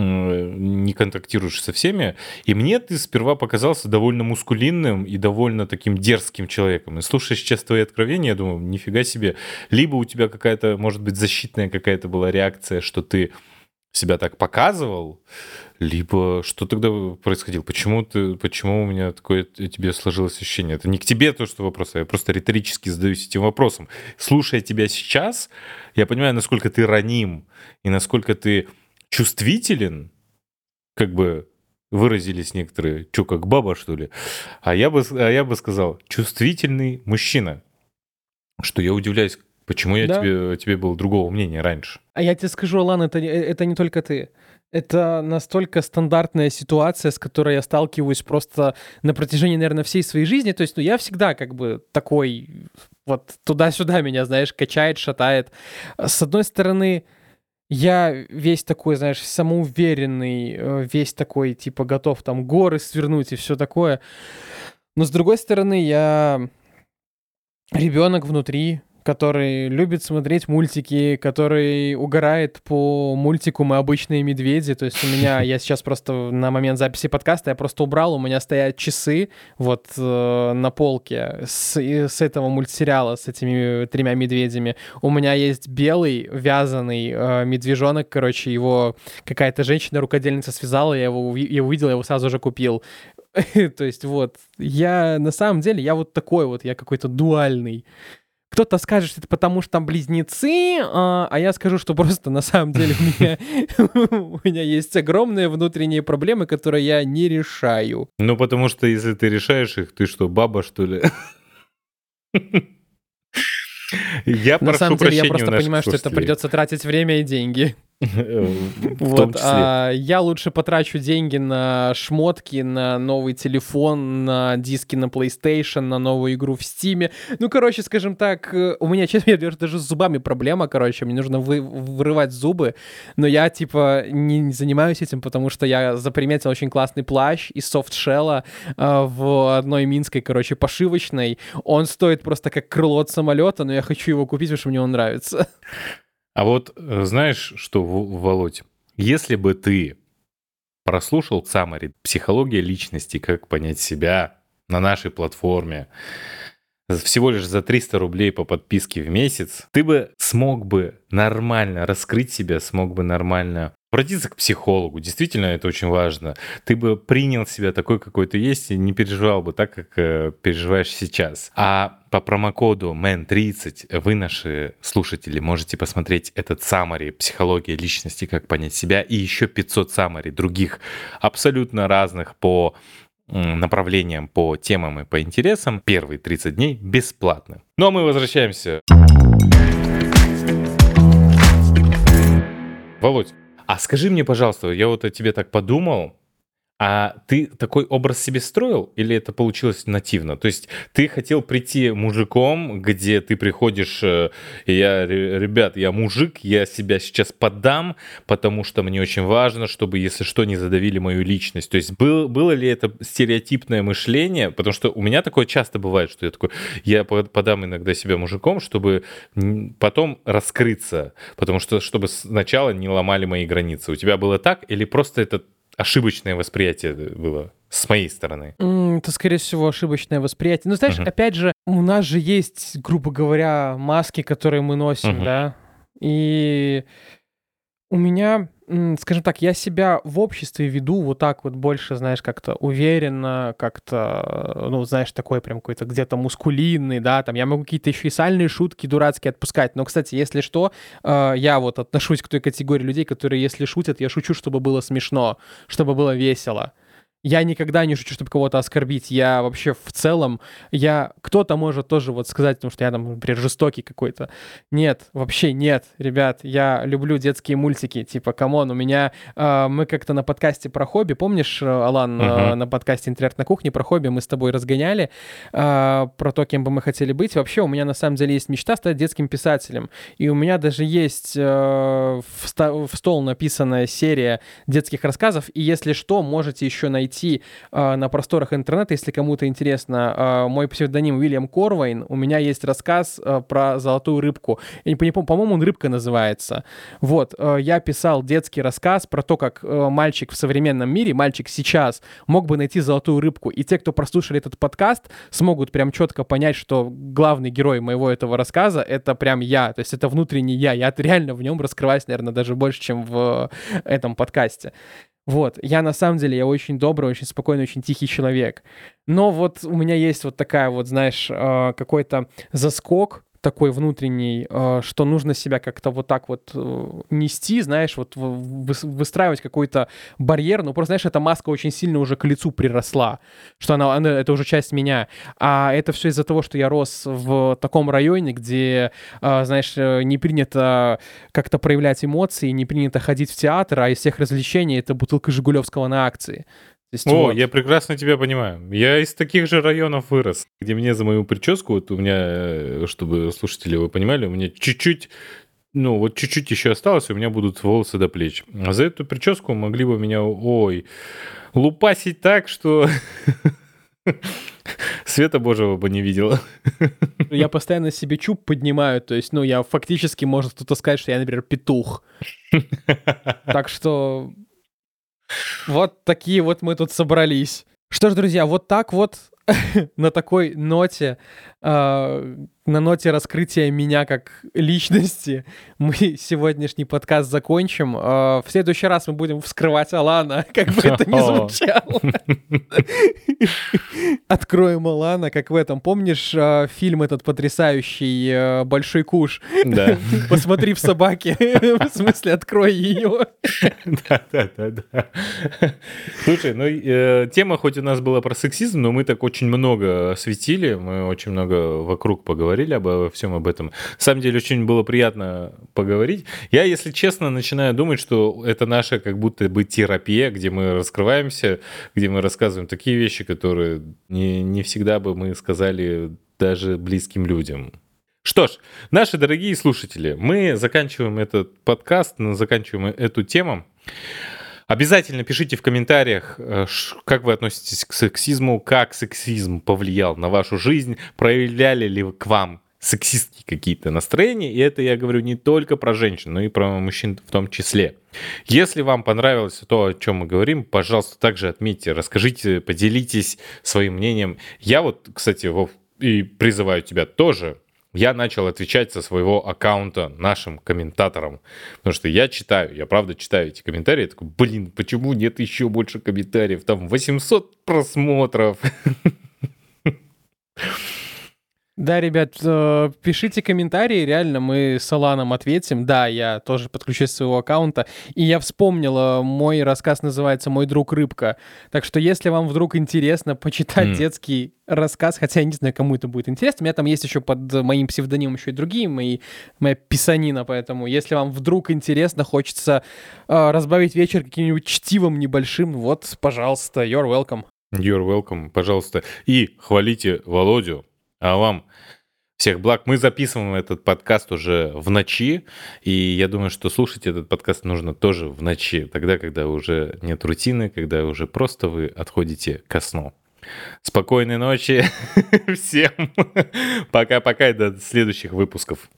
не контактируешь со всеми. И мне ты сперва показался довольно мускулинным и довольно таким дерзким человеком. И слушая сейчас твои откровения, я думаю, нифига себе. Либо у тебя какая-то, может быть, защитная какая-то была реакция, что ты себя так показывал, либо что тогда происходило? Почему, ты, почему у меня такое тебе сложилось ощущение? Это не к тебе то, что вопрос, а я просто риторически задаюсь этим вопросом. Слушая тебя сейчас, я понимаю, насколько ты раним и насколько ты чувствителен, как бы выразились некоторые, что, как баба, что ли? А я бы, а я бы сказал, чувствительный мужчина. Что я удивляюсь, почему я да. тебе, тебе был другого мнения раньше. А я тебе скажу, Алан, это, это не только ты. Это настолько стандартная ситуация, с которой я сталкиваюсь просто на протяжении, наверное, всей своей жизни. То есть, ну, я всегда как бы такой вот туда-сюда меня, знаешь, качает, шатает. С одной стороны, я весь такой, знаешь, самоуверенный, э, весь такой, типа, готов там горы свернуть и все такое. Но с другой стороны, я ребенок внутри, который любит смотреть мультики, который угорает по мультику «Мы обычные медведи». То есть у меня, я сейчас просто на момент записи подкаста, я просто убрал, у меня стоят часы вот э, на полке с, с этого мультсериала, с этими тремя медведями. У меня есть белый вязаный э, медвежонок, короче, его какая-то женщина-рукодельница связала, я его, я увидел, я его сразу же купил. То есть вот, я на самом деле, я вот такой вот, я какой-то дуальный. Кто-то скажет, что это потому, что там близнецы, а, а я скажу, что просто на самом деле у меня, у меня есть огромные внутренние проблемы, которые я не решаю. Ну, потому что если ты решаешь их, ты что, баба, что ли? Я На самом деле, я просто понимаю, что это придется тратить время и деньги. Вот, а я лучше потрачу деньги на шмотки, на новый телефон, на диски на PlayStation, на новую игру в Steam. Ну, короче, скажем так, э, у меня, честно, даже с зубами проблема, короче, мне нужно вы, вырывать зубы, но я, типа, не занимаюсь этим, потому что я заприметил очень классный плащ из софтшелла э, в одной минской, короче, пошивочной. Он стоит просто как крыло от самолета, но я хочу его купить, потому что мне он нравится. А вот э, знаешь что, Володь, если бы ты прослушал Самари «Психология личности. Как понять себя» на нашей платформе, всего лишь за 300 рублей по подписке в месяц, ты бы смог бы нормально раскрыть себя, смог бы нормально обратиться к психологу. Действительно, это очень важно. Ты бы принял себя такой, какой ты есть, и не переживал бы так, как э, переживаешь сейчас. А по промокоду MAN30 вы, наши слушатели, можете посмотреть этот саммари «Психология личности. Как понять себя» и еще 500 саммари других абсолютно разных по направлениям, по темам и по интересам. Первые 30 дней бесплатно. Ну а мы возвращаемся. Володь, а скажи мне, пожалуйста, я вот о тебе так подумал, а ты такой образ себе строил или это получилось нативно? То есть ты хотел прийти мужиком, где ты приходишь, э, я, ребят, я мужик, я себя сейчас подам, потому что мне очень важно, чтобы, если что, не задавили мою личность. То есть был, было ли это стереотипное мышление? Потому что у меня такое часто бывает, что я такой, я подам иногда себя мужиком, чтобы потом раскрыться, потому что чтобы сначала не ломали мои границы. У тебя было так или просто это ошибочное восприятие было с моей стороны. Это, скорее всего, ошибочное восприятие. Ну, знаешь, uh-huh. опять же, у нас же есть, грубо говоря, маски, которые мы носим, uh-huh. да, и у меня скажем так, я себя в обществе веду вот так вот больше, знаешь, как-то уверенно, как-то, ну, знаешь, такой прям какой-то где-то мускулинный, да, там я могу какие-то еще и сальные шутки дурацкие отпускать. Но, кстати, если что, э, я вот отношусь к той категории людей, которые, если шутят, я шучу, чтобы было смешно, чтобы было весело. Я никогда не шучу, чтобы кого-то оскорбить. Я вообще в целом, я... Кто-то может тоже вот сказать, потому что я там, например, жестокий какой-то. Нет, вообще нет, ребят. Я люблю детские мультики. Типа, come on, у меня... Э, мы как-то на подкасте про хобби, помнишь, Алан, uh-huh. э, на подкасте «Интернет на кухне» про хобби мы с тобой разгоняли, э, про то, кем бы мы хотели быть. Вообще у меня на самом деле есть мечта стать детским писателем. И у меня даже есть э, в, ста- в стол написанная серия детских рассказов. И если что, можете еще найти найти э, на просторах интернета, если кому-то интересно. Э, мой псевдоним Уильям Корвайн. У меня есть рассказ э, про золотую рыбку. Я не помню, по-моему, он «Рыбка» называется. Вот, э, я писал детский рассказ про то, как э, мальчик в современном мире, мальчик сейчас мог бы найти золотую рыбку. И те, кто прослушали этот подкаст, смогут прям четко понять, что главный герой моего этого рассказа — это прям я. То есть это внутренний я. Я реально в нем раскрываюсь, наверное, даже больше, чем в этом подкасте. Вот, я на самом деле, я очень добрый, очень спокойный, очень тихий человек. Но вот у меня есть вот такая вот, знаешь, э, какой-то заскок такой внутренний, э, что нужно себя как-то вот так вот э, нести, знаешь, вот выстраивать какой-то барьер, ну просто, знаешь, эта маска очень сильно уже к лицу приросла, что она, она это уже часть меня, а это все из-за того, что я рос в таком районе, где, э, знаешь, не принято как-то проявлять эмоции, не принято ходить в театр, а из всех развлечений это бутылка Жигулевского на акции. Есть, О, вот. я прекрасно тебя понимаю. Я из таких же районов вырос, где мне за мою прическу, вот у меня, э, чтобы слушатели вы понимали, у меня чуть-чуть ну, вот чуть-чуть еще осталось, и у меня будут волосы до плеч. А за эту прическу могли бы меня, ой, лупасить так, что света божьего бы не видела. Я постоянно себе чуб поднимаю, то есть, ну, я фактически, может кто-то сказать, что я, например, петух. Так что вот такие вот мы тут собрались. Что ж, друзья, вот так вот на такой ноте э, на ноте раскрытия меня как личности мы сегодняшний подкаст закончим. А, в следующий раз мы будем вскрывать Алана, как бы это ни звучало. Откроем Алана, как в этом. Помнишь а, фильм этот потрясающий а, «Большой куш»? Да. Посмотри в собаке. В смысле, открой ее. Да, да, да, да. Слушай, ну э, тема хоть у нас была про сексизм, но мы так очень много осветили, мы очень много вокруг поговорили говорили обо всем об этом. На самом деле очень было приятно поговорить. Я, если честно, начинаю думать, что это наша как будто бы терапия, где мы раскрываемся, где мы рассказываем такие вещи, которые не, не всегда бы мы сказали даже близким людям. Что ж, наши дорогие слушатели, мы заканчиваем этот подкаст, заканчиваем эту тему. Обязательно пишите в комментариях, э, как вы относитесь к сексизму, как сексизм повлиял на вашу жизнь, проявляли ли к вам сексистские какие-то настроения, и это я говорю не только про женщин, но и про мужчин в том числе. Если вам понравилось то, о чем мы говорим, пожалуйста, также отметьте, расскажите, поделитесь своим мнением. Я вот, кстати, Вов, и призываю тебя тоже я начал отвечать со своего аккаунта нашим комментаторам. Потому что я читаю, я правда читаю эти комментарии. Я такой, блин, почему нет еще больше комментариев? Там 800 просмотров. Да, ребят, э, пишите комментарии, реально, мы с Аланом ответим. Да, я тоже подключусь своего аккаунта. И я вспомнила, мой рассказ называется «Мой друг рыбка». Так что если вам вдруг интересно почитать mm. детский рассказ, хотя я не знаю, кому это будет интересно, у меня там есть еще под моим псевдонимом еще и другие мои, моя писанина, поэтому если вам вдруг интересно, хочется э, разбавить вечер каким-нибудь чтивом небольшим, вот, пожалуйста, you're welcome. You're welcome, пожалуйста. И хвалите Володю, а вам всех благ. Мы записываем этот подкаст уже в ночи, и я думаю, что слушать этот подкаст нужно тоже в ночи, тогда, когда уже нет рутины, когда уже просто вы отходите ко сну. Спокойной ночи всем. Пока-пока и до следующих выпусков.